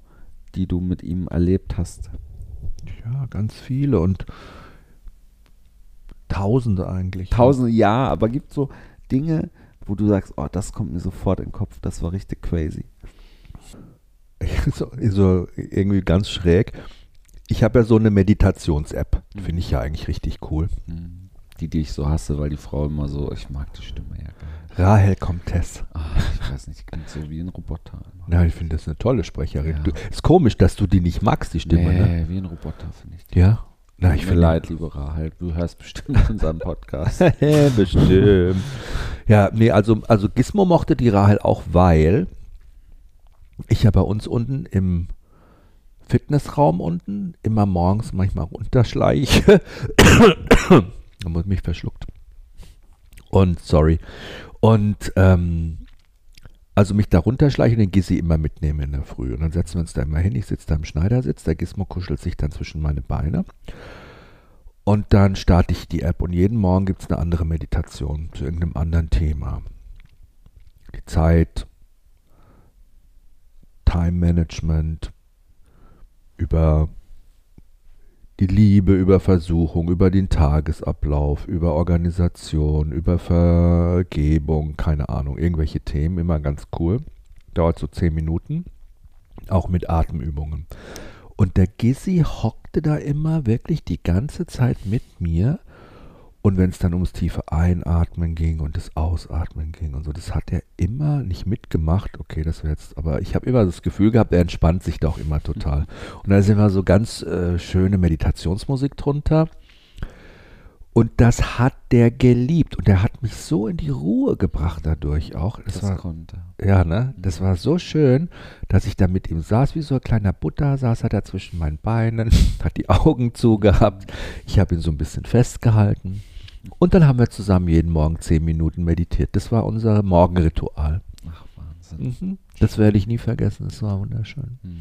die du mit ihm erlebt hast? Ja, ganz viele und Tausende eigentlich. Tausende, ja, aber gibt es so Dinge, wo du sagst, oh, das kommt mir sofort in den Kopf, das war richtig crazy. (laughs) so, so irgendwie ganz schräg. Ich habe ja so eine Meditations-App. Finde ich ja eigentlich richtig cool. Mhm. Die, die ich so hasse, weil die Frau immer so, ich mag die Stimme ja. Rahel Comtesse. Ach, ich weiß nicht, klingt so wie ein Roboter. Ja, ich finde das eine tolle Sprecherin. Ja. Du, ist komisch, dass du die nicht magst, die Stimme, nee, ne? wie ein Roboter, finde ich. die. Ja. Na, Tut ich mir leid, liebe Rahel, du hörst bestimmt (laughs) unseren Podcast. (laughs) Bestimmt. Ja, nee, also, also Gizmo mochte die Rahel auch, weil ich ja bei uns unten im Fitnessraum unten immer morgens manchmal runterschleiche. Ich mich verschluckt. Und sorry. Und ähm, also mich da runterschleiche und den Gissi immer mitnehme in der Früh. Und dann setzen wir uns da immer hin. Ich sitze da im Schneidersitz, der Gizmo kuschelt sich dann zwischen meine Beine. Und dann starte ich die App und jeden Morgen gibt es eine andere Meditation zu irgendeinem anderen Thema. Die Zeit, Time Management, über die Liebe, über Versuchung, über den Tagesablauf, über Organisation, über Vergebung, keine Ahnung, irgendwelche Themen, immer ganz cool. Dauert so zehn Minuten, auch mit Atemübungen. Und der Gissi hockte da immer wirklich die ganze Zeit mit mir. Und wenn es dann ums tiefe Einatmen ging und das Ausatmen ging und so, das hat er immer nicht mitgemacht. Okay, das wäre jetzt, aber ich habe immer das Gefühl gehabt, er entspannt sich da auch immer total. Und da ist immer so ganz äh, schöne Meditationsmusik drunter. Und das hat der geliebt. Und der hat mich so in die Ruhe gebracht dadurch auch. Das, Das war, konnte. ja, ne? Das war so schön, dass ich da mit ihm saß, wie so ein kleiner Butter, saß er da zwischen meinen Beinen, (laughs) hat die Augen zugehabt. Ich habe ihn so ein bisschen festgehalten. Und dann haben wir zusammen jeden Morgen zehn Minuten meditiert. Das war unser Morgenritual. Ach, Wahnsinn. Mhm. Das werde ich nie vergessen. Das war wunderschön. Hm.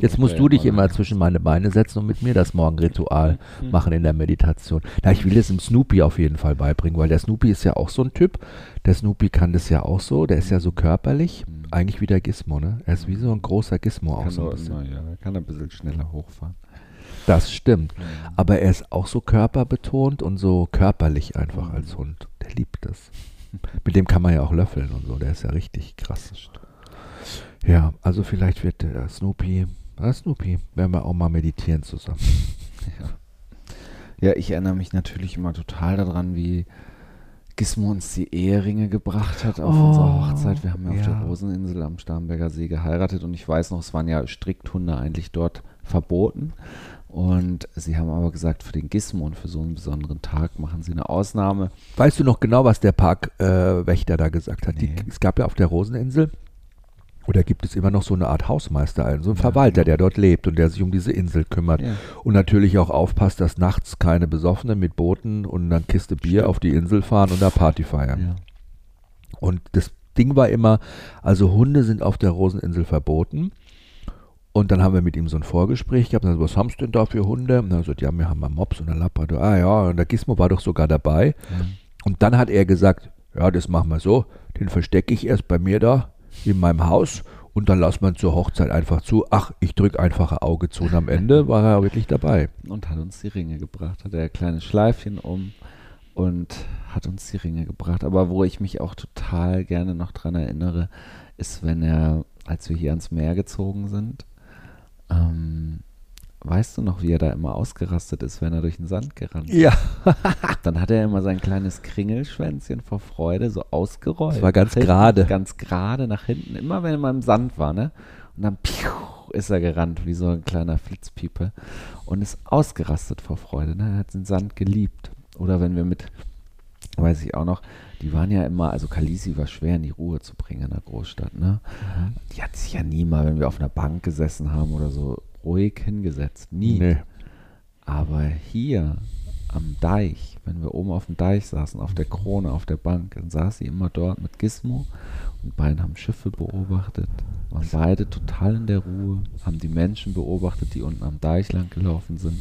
Jetzt auch musst du dich immer zwischen meine Beine setzen und mit mir das Morgenritual machen in der Meditation. Na, ich will es dem Snoopy auf jeden Fall beibringen, weil der Snoopy ist ja auch so ein Typ. Der Snoopy kann das ja auch so. Der ist ja so körperlich. Mhm. Eigentlich wie der Gizmo, ne? Er ist wie so ein großer Gizmo auch Kann, so ein bisschen. na ja, kann ein bisschen schneller hochfahren. Das stimmt. Mhm. Aber er ist auch so körperbetont und so körperlich einfach Mhm. als Hund. Der liebt das. Mit dem kann man ja auch löffeln und so. Der ist ja richtig krass. Ja, also vielleicht wird der Snoopy, ah, Snoopy, werden wir auch mal meditieren zusammen. Ja, ich erinnere mich natürlich immer total daran, wie Gizmo uns die Eheringe gebracht hat auf Oh, unserer Hochzeit. Wir haben ja auf ja. der Roseninsel am Starnberger See geheiratet und ich weiß noch, es waren ja Strickhunde eigentlich dort verboten. Und sie haben aber gesagt, für den Gizmo und für so einen besonderen Tag machen sie eine Ausnahme. Weißt du noch genau, was der Parkwächter äh, da gesagt hat? Die, Nee. es gab ja auf der Roseninsel, oder gibt es immer noch so eine Art Hausmeister, einen, so einen Ja, Verwalter, genau. der dort lebt und der sich um diese Insel kümmert. Ja. Und natürlich auch aufpasst, dass nachts keine Besoffenen mit Booten und einer Kiste Bier Stimmt. auf die Insel fahren und da Party feiern. Ja. Und das Ding war immer, also Hunde sind auf der Roseninsel verboten. Und dann haben wir mit ihm so ein Vorgespräch gehabt. Und dann, was haben Sie denn da für Hunde? Und dann hat gesagt, ja, wir haben einen Mops und einen Labrador. Ah ja, und der Gizmo war doch sogar dabei. Und dann hat er gesagt, ja, das machen wir so. Den verstecke ich erst bei mir da in meinem Haus. Und dann lassen wir ihn zur Hochzeit einfach zu. Ach, ich drücke einfach ein Auge zu. Und am Ende (laughs) war er wirklich dabei. und hat uns die Ringe gebracht. Hat er ein kleines Schleifchen um und hat uns die Ringe gebracht. Aber wo ich mich auch total gerne noch dran erinnere, ist, wenn er, als wir hier ans Meer gezogen sind, ähm, weißt du noch, wie er da immer ausgerastet ist, wenn er durch den Sand gerannt ist? Ja. (laughs) Dann hat er immer sein kleines Kringelschwänzchen vor Freude so ausgerollt. Das war ganz gerade. Ganz gerade nach hinten, immer wenn er mal im Sand war, ne? Und dann piu, ist er gerannt, wie so ein kleiner Flitzpiepe und ist ausgerastet vor Freude. Ne? Er hat den Sand geliebt. Oder wenn wir mit, weiß ich auch noch, die waren ja immer, also Kalisi war schwer in die Ruhe zu bringen in der Großstadt. Ne? Mhm. Die hat sich ja nie mal, wenn wir auf einer Bank gesessen haben oder so, ruhig hingesetzt. Nie. Nee. Aber hier am Deich, wenn wir oben auf dem Deich saßen, auf der Krone, auf der Bank, dann saß sie immer dort mit Gizmo und beide haben Schiffe beobachtet, waren beide total in der Ruhe, haben die Menschen beobachtet, die unten am Deich lang gelaufen sind.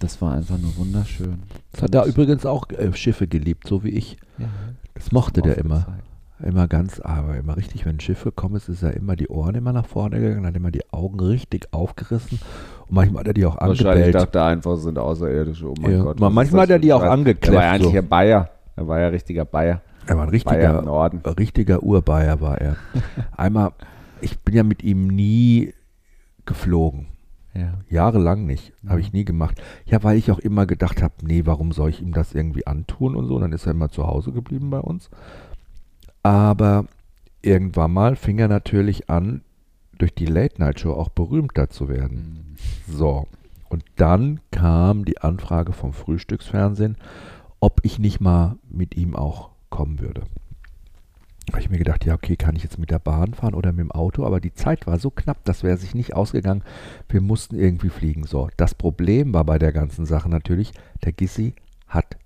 Das war einfach nur wunderschön. Das hat er übrigens auch äh, Schiffe geliebt, so wie ich. Ja, Das mochte der immer. aufgezeigt. Immer ganz, aber immer richtig, wenn Schiffe kommen, ist er immer die Ohren immer nach vorne gegangen, hat immer die Augen richtig aufgerissen und manchmal hat er die auch Wahrscheinlich angebellt. dachte er einfach, es sind Außerirdische. Oh mein Ja, Gott. ist manchmal hat er die auch Scheiß? angeklemmt, Er war ja eigentlich so. ein Bayer. Er war ja richtiger Bayer. Er war ein richtiger, Norden. richtiger Urbayer war er. (laughs) Einmal, ich bin ja mit ihm nie geflogen. Ja. Jahrelang nicht. Habe ich nie gemacht. Ja, weil ich auch immer gedacht habe, nee, warum soll ich ihm das irgendwie antun und so. Und dann ist er immer zu Hause geblieben bei uns. Aber irgendwann mal fing er natürlich an, durch die Late-Night-Show auch berühmter zu werden. Mhm. So. Und dann kam die Anfrage vom Frühstücksfernsehen, ob ich nicht mal mit ihm auch kommen würde. Habe ich mir gedacht, ja, okay, kann ich jetzt mit der Bahn fahren oder mit dem Auto? Aber die Zeit war so knapp, das wäre sich nicht ausgegangen. Wir mussten irgendwie fliegen. So, das Problem war bei der ganzen Sache natürlich, der Gissi hat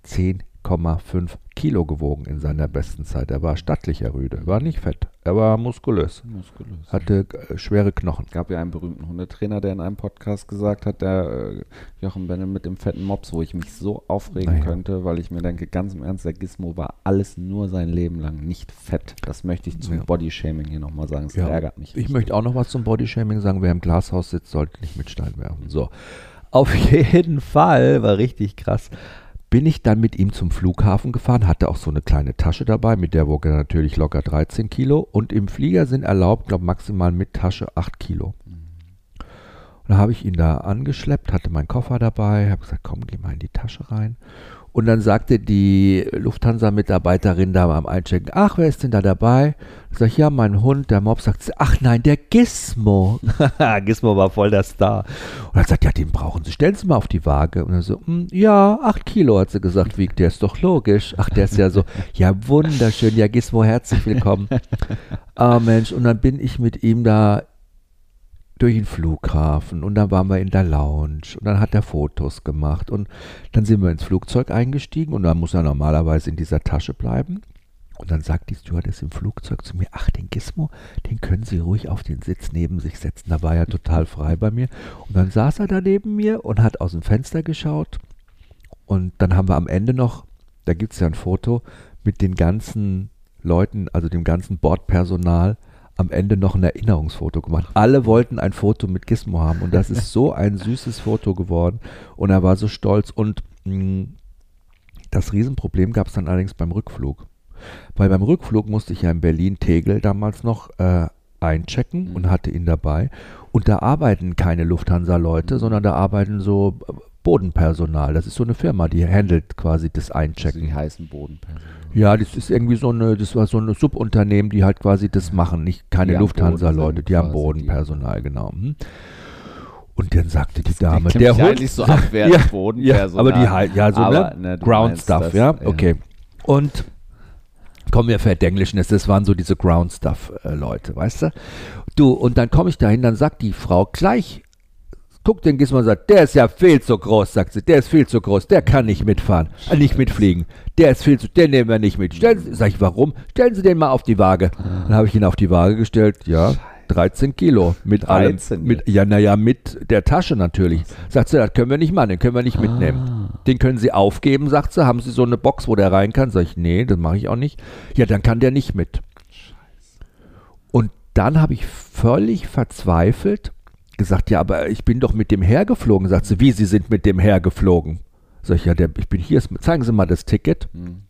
10,5 Kilo gewogen in seiner besten Zeit. Er war stattlicher Rüde, war nicht fett, er war muskulös, Muskulös. hatte äh, schwere Knochen. gab ja einen berühmten Hundetrainer, der in einem Podcast gesagt hat, der äh, Jochen Benne mit dem fetten Mops, wo ich mich so aufregen Naja. könnte, weil ich mir denke, ganz im Ernst, der Gizmo war alles nur sein Leben lang nicht fett. Das möchte ich zum Ja. Bodyshaming hier nochmal sagen. Das Ja. ärgert mich. Ich möchte auch noch was zum Bodyshaming sagen. Wer im Glashaus sitzt, sollte nicht mit Stein werfen. So. Auf jeden Fall, war richtig krass. Bin ich dann mit ihm zum Flughafen gefahren, hatte auch so eine kleine Tasche dabei, mit der wog er natürlich locker 13 Kilo. Und im Flieger sind erlaubt, glaube maximal mit Tasche 8 Kilo. Und da habe ich ihn da angeschleppt, hatte meinen Koffer dabei, habe gesagt, komm, geh mal in die Tasche rein. Und dann sagte die Lufthansa-Mitarbeiterin da am Einchecken, ach, wer ist denn da dabei? Sag ich, ja, mein Hund, der Mob, sagt ach nein, der Gizmo. (laughs) Gizmo war voll der Star. Und dann sagt, ja, den brauchen Sie, stellen Sie mal auf die Waage. Und er so, "Hm, ja, acht Kilo, hat sie gesagt, wiegt, der ist doch logisch. Ach, der ist ja so, ja, wunderschön, ja, Gizmo, herzlich willkommen. (laughs) Ah, Mensch, und dann bin ich mit ihm da durch den Flughafen und dann waren wir in der Lounge und dann hat er Fotos gemacht und dann sind wir ins Flugzeug eingestiegen und dann muss er normalerweise in dieser Tasche bleiben. Und dann sagt die Stewardess im Flugzeug zu mir, ach, den Gizmo, den können Sie ruhig auf den Sitz neben sich setzen. Da war er total frei bei mir. Und dann saß er da neben mir und hat aus dem Fenster geschaut. Und dann haben wir am Ende noch, da gibt es ja ein Foto mit den ganzen Leuten, also dem ganzen Bordpersonal, am Ende noch ein Erinnerungsfoto gemacht. Alle wollten ein Foto mit Gizmo haben und das ist so ein süßes Foto geworden und er war so stolz und mh, das Riesenproblem gab es dann allerdings beim Rückflug. Weil beim Rückflug musste ich ja in Berlin-Tegel damals noch äh, einchecken Mhm. und hatte ihn dabei. Und da arbeiten keine Lufthansa-Leute, sondern da arbeiten so äh, Bodenpersonal. Das ist so eine Firma, die handelt quasi das Also Einchecken. die heißen Bodenpersonen. Ja, das ist irgendwie so eine, das war so ein Subunternehmen, die halt quasi das machen, nicht keine Lufthansa-Leute, die haben Bodenpersonal, genau. hm. Und dann sagte die Dame, der Hund, so (laughs) abwertend, ja, ja, Bodenpersonal. aber die halt, ja, so Aber, ne, ne, du Ground Stuff, das, ja, ja. okay. Und kommen wir verdenglischen, das waren so diese Ground Stuff äh, weißt du? Du, und dann komme ich dahin, dann sagt die Frau gleich, guckt den Gizmo und sagt, der ist ja viel zu groß, sagt sie, der ist viel zu groß, der kann nicht mitfahren, äh, nicht mitfliegen, der ist viel zu, den nehmen wir nicht mit. Stellen Sie, sag ich, warum? Stellen Sie den mal auf die Waage. Dann habe ich ihn auf die Waage gestellt, ja, 13 Kilo mit allem, 13 mit, ja, naja, mit der Tasche natürlich. Sagt sie, das können wir nicht machen, den können wir nicht mitnehmen. Den können Sie aufgeben, sagt sie. Haben Sie so eine Box, wo der rein kann? Sag ich, nee, das mache ich auch nicht. Ja, dann kann der nicht mit. Und dann habe ich völlig verzweifelt gesagt, ja, aber ich bin doch mit dem hergeflogen. Sagt sie, wie, Sie sind mit dem hergeflogen? Sag ich, ja, der, ich bin hier, zeigen Sie mal das Ticket. Hm.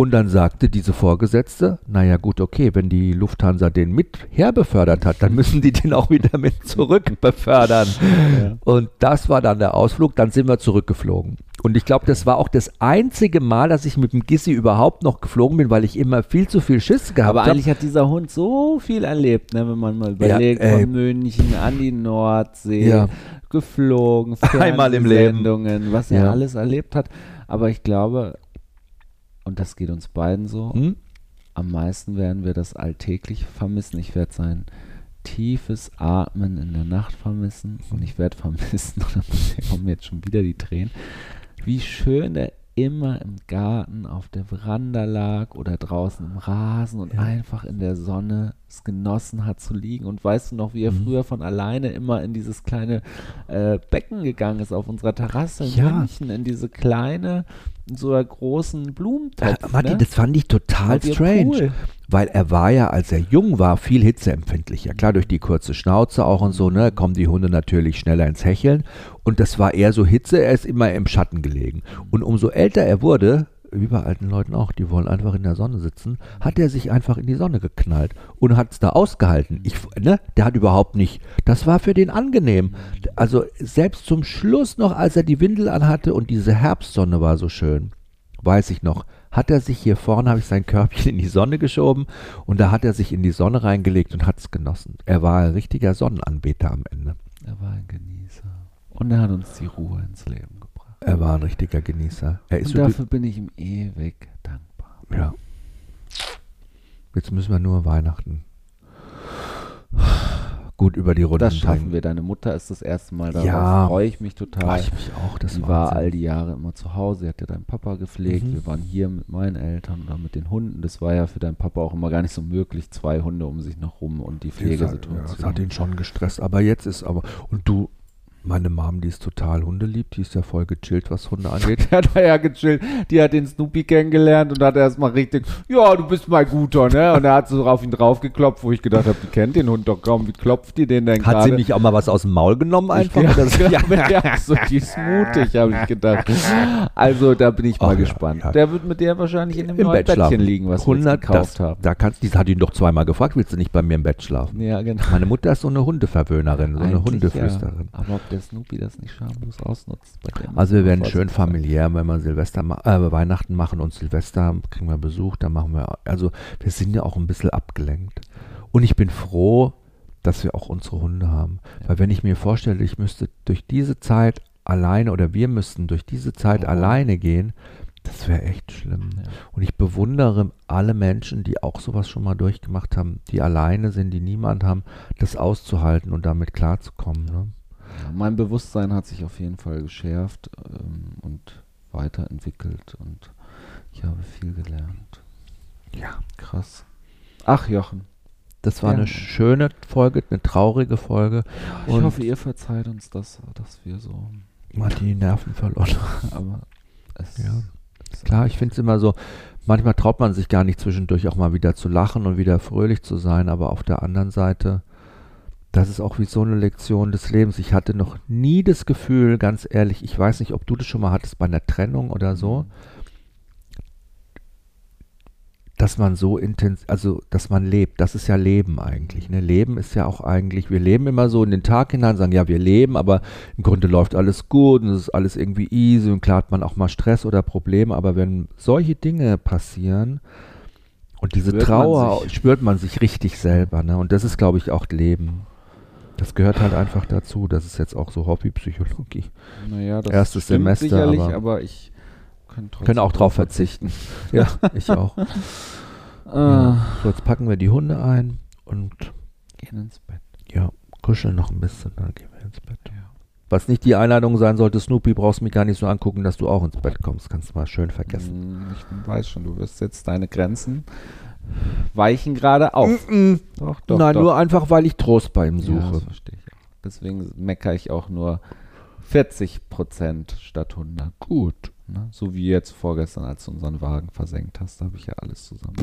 Und dann sagte diese Vorgesetzte, naja gut, okay, wenn die Lufthansa den mit herbefördert hat, dann müssen die den auch wieder mit zurück befördern. Ja. Und das war dann der Ausflug, dann sind wir zurückgeflogen. Und ich glaube, das war auch das einzige Mal, dass ich mit dem Gissi überhaupt noch geflogen bin, weil ich immer viel zu viel Schiss gehabt Aber habe. eigentlich hat dieser Hund so viel erlebt, ne, wenn man mal überlegt, ey. von München an die Nordsee, Ja. geflogen, Einmal im Leben. Was er Ja. alles erlebt hat. Aber ich glaube, und das geht uns beiden so, Hm? am meisten werden wir das alltäglich vermissen. Ich werde sein tiefes Atmen in der Nacht vermissen und ich werde vermissen, (laughs) und da kommen jetzt schon wieder die Tränen, wie schön er immer im Garten auf der Veranda lag oder draußen im Rasen und Ja. einfach in der Sonne es genossen hat zu liegen. Und weißt du noch, wie er Mhm. früher von alleine immer in dieses kleine äh, Becken gegangen ist auf unserer Terrasse in Ja. München, in diese kleine, in so einer großen Blumentopf. Äh, Matti, ne? das fand ich total strange. Pool. Weil er war ja, als er jung war, viel hitzeempfindlicher. Klar, durch die kurze Schnauze auch und so, ne, kommen die Hunde natürlich schneller ins Hecheln. Und das war eher so Hitze, er ist immer im Schatten gelegen. Und umso älter er wurde, wie bei alten Leuten auch, die wollen einfach in der Sonne sitzen, hat er sich einfach in die Sonne geknallt und hat es da ausgehalten. Ich, ne, der hat überhaupt nicht, das war für den angenehm. Also selbst zum Schluss noch, als er die Windel anhatte und diese Herbstsonne war so schön, weiß ich noch, hat er sich hier vorne, habe ich sein Körbchen in die Sonne geschoben und da hat er sich in die Sonne reingelegt und hat es genossen. Er war ein richtiger Sonnenanbeter am Ende. Er war ein Genießer. Und er hat uns die Ruhe ins Leben gebracht. Er war ein richtiger Genießer. Er ist Und dafür bin ich ihm ewig dankbar. Ja. Jetzt müssen wir nur Weihnachten gut über die Runden Das schaffen wir. Deine Mutter ist das erste Mal da. Ja. freue ich mich total. Ah, ich mich auch, das Sie war Wahnsinn. all die Jahre immer zu Hause. Sie hat ja deinen Papa gepflegt. Mhm. Wir waren hier mit meinen Eltern oder mit den Hunden. Das war ja für deinen Papa auch immer gar nicht so möglich. Zwei Hunde um sich noch rum und die hat, ja, Pflegesituation. das hat ihn schon gestresst. Aber jetzt ist aber. Und du, meine Mom, die ist total hundelieb, die ist ja voll gechillt, was Hunde angeht. (laughs) Die hat er ja gechillt. Die hat den Snoopy kennengelernt und hat erstmal richtig, ja, du bist mein Guter, ne? Und er hat so auf ihn draufgeklopft, wo ich gedacht habe, die kennt den Hund doch kaum. Wie klopft die den denn Hat sie gerade? nicht auch mal was aus dem Maul genommen einfach? (laughs) Ja, so? ja, ja, so die ist mutig, habe ich gedacht. Also da bin ich mal ja, gespannt. ja. Der wird mit der wahrscheinlich in Im neuen Bett Bettchen schlafen. liegen, was wir 100, jetzt gekauft das, haben. Da kannst, die hat ihn doch zweimal gefragt, willst du nicht bei mir im Bett schlafen? Ja, genau. Meine Mutter ist so eine Hundeverwöhnerin, so eine Hundeflüsterin. Aber ob der Snoopy das nicht schamlos ausnutzt. Also wir werden schön familiär, wenn wir Silvester ma äh, Weihnachten machen und Silvester kriegen wir Besuch, dann machen wir, also wir sind ja auch ein bisschen abgelenkt. Und ich bin froh, dass wir auch unsere Hunde haben. Ja. Weil wenn ich mir vorstelle, ich müsste durch diese Zeit alleine oder wir müssten durch diese Zeit Oh. alleine gehen, das wäre echt schlimm. Ja. Und ich bewundere alle Menschen, die auch sowas schon mal durchgemacht haben, die alleine sind, die niemand haben, das auszuhalten und damit klarzukommen. Ne? Ja, mein Bewusstsein hat sich auf jeden Fall geschärft ähm, und weiterentwickelt und ich habe viel gelernt. Ja. Krass. Ach, Jochen. Das war Ja. eine schöne Folge, eine traurige Folge. Ich Und- hoffe, ihr verzeiht uns das, dass wir so. Hat die Nerven verloren. Aber es Ja. ist Klar, ich finde es immer so, manchmal traut man sich gar nicht zwischendurch auch mal wieder zu lachen und wieder fröhlich zu sein, aber auf der anderen Seite, das ist auch wie so eine Lektion des Lebens. Ich hatte noch nie das Gefühl, ganz ehrlich, ich weiß nicht, ob du das schon mal hattest bei einer Trennung oder so, dass man so intens, also dass man lebt, das ist ja Leben eigentlich. Ne? Leben ist ja auch eigentlich, wir leben immer so in den Tag hinein, sagen, ja, wir leben, aber im Grunde läuft alles gut und es ist alles irgendwie easy und klar hat man auch mal Stress oder Probleme, aber wenn solche Dinge passieren und diese Spürt man Trauer, sich. spürt man sich richtig selber. Ne? Und das ist, glaube ich, auch Leben. Das gehört halt einfach dazu. Das ist jetzt auch so Hobbypsychologie. Naja, das Erstes stimmt Semester, sicherlich, aber- aber, ich kann Können auch drauf verzichten. Ja, (laughs) ich auch. Äh, Ja. So, jetzt packen wir die Hunde ein und Gehen ins Bett. ja, kuscheln noch ein bisschen, dann gehen wir ins Bett. Ja. Was nicht die Einladung sein sollte, Snoopy, brauchst mich gar nicht so angucken, dass du auch ins Bett kommst. Kannst du mal schön vergessen. Mm, Ich weiß schon, du wirst jetzt deine Grenzen weichen gerade auf. Doch, doch, Nein, doch. nur einfach, weil ich Trost bei ihm Ja, suche. das verstehe ich. Deswegen meckere ich auch nur 40 Prozent statt 100. Gut. Ne? So wie jetzt vorgestern, als du unseren Wagen versenkt hast, da habe ich ja alles zusammen.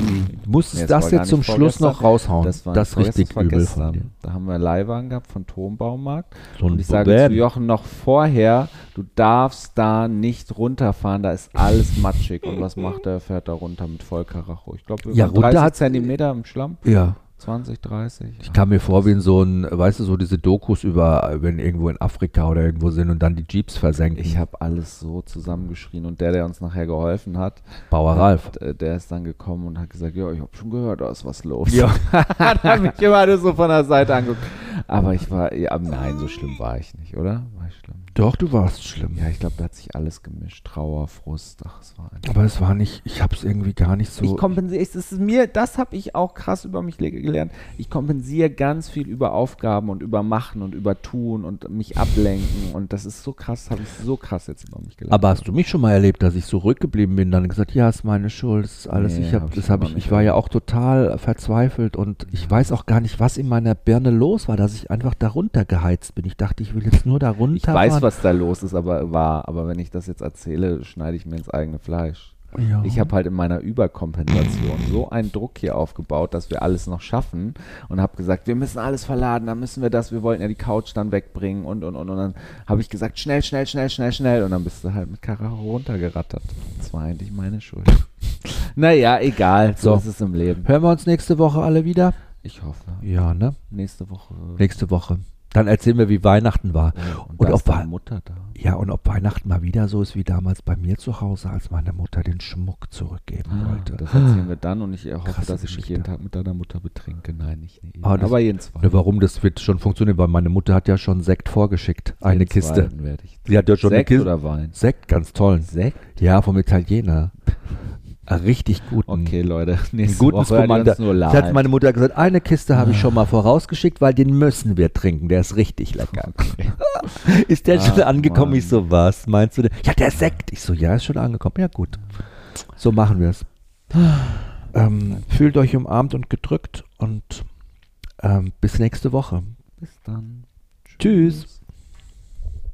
Du musstest Nee, das jetzt zum Schluss noch raushauen. Das war das richtig das übel von dir. Da haben wir einen Leihwagen gehabt von Turmbaumarkt. So Und ich sage Bäm. zu Jochen noch vorher, Du darfst da nicht runterfahren, da ist alles matschig. Und was macht er? Er fährt da runter mit Vollkaracho. Ich glaube, Ja, runter 30 hat- Zentimeter im Schlamm. Ja. 20, 30. Ich kam mir vor wie in so ein, weißt du, so diese Dokus über, wenn irgendwo in Afrika oder irgendwo sind und dann die Jeeps versenken. Ich habe alles so zusammengeschrien und der, der uns nachher geholfen hat, Bauer Ralf. der, der ist dann gekommen und hat gesagt, ja, ich habe schon gehört, da ist was los. Ja. (laughs) hat er mich immer alles so von der Seite angeguckt. Aber ich war, ja, nein, so schlimm war ich nicht, oder? War ich schlimm? Doch, du warst schlimm. Ja, ich glaube, da hat sich alles gemischt. Trauer, Frust, ach, es war. Aber es war nicht, ich habe es irgendwie gar nicht so. Ich kompensiere, es ist mir, das habe ich auch krass über mich le- gelernt. Ich kompensiere ganz viel über Aufgaben und über Machen und über Tun und mich ablenken und das ist so krass, habe ich so krass jetzt über mich gelernt. aber hast du mich schon mal erlebt, dass ich so rückgeblieben bin, dann gesagt, ja, ist meine Schuld, das ist alles. Nee, ich habe, hab ich das habe noch ich, ich war ja auch total verzweifelt und ich weiß auch gar nicht, was in meiner Birne los war, dass ich einfach darunter geheizt bin. Ich dachte, ich will jetzt nur da runter. ich weiß, was da los ist, aber war, aber wenn ich das jetzt erzähle, schneide ich mir ins eigene Fleisch. Ja. Ich habe halt in meiner Überkompensation so einen Druck hier aufgebaut, dass wir alles noch schaffen und habe gesagt, wir müssen alles verladen, dann müssen wir das, wir wollten ja die Couch dann wegbringen und und und und dann habe ich gesagt, schnell, schnell, schnell, schnell, schnell und dann bist du halt mit Karacho runtergerattert. Das war eigentlich meine Schuld. (laughs) naja, egal, so, So. ist es im Leben. Hören wir uns nächste Woche alle wieder? Ich hoffe, Ja, ne? nächste Woche. Nächste Woche. Dann erzählen wir, wie Weihnachten war. und Und da ob wir- Mutter da. Ja, und ob Weihnachten mal wieder so ist wie damals bei mir zu Hause, als meine Mutter den Schmuck zurückgeben wollte. Ah, Das erzählen wir dann und ich hoffe, Krasse dass ich mich jeden Tag mit deiner Mutter betrinke. Nein, nicht. Aber das- aber jeden zweiten. Ne, warum, das wird schon funktionieren, weil meine Mutter hat ja schon Sekt vorgeschickt. Eine Jeden Kiste. Sie hat ja schon eine Sekt Kiste. oder Wein? Sekt, ganz toll. Sekt? Ja, vom Italiener. (laughs) Richtig guten. Okay, Leute. (laughs) Nächste guten nur Das hat live. meine Mutter gesagt, eine Kiste habe ich schon mal vorausgeschickt, weil den müssen wir trinken. Der ist richtig lecker. (laughs) Ist der Ach, schon angekommen? Mann. Ich so, was meinst du denn? Ja, der Sekt. Ich so, ja, ist schon angekommen. Ja, gut. So machen wir es. (sighs) Ähm, fühlt euch umarmt und gedrückt und ähm, bis nächste Woche. Bis dann. Tschüss.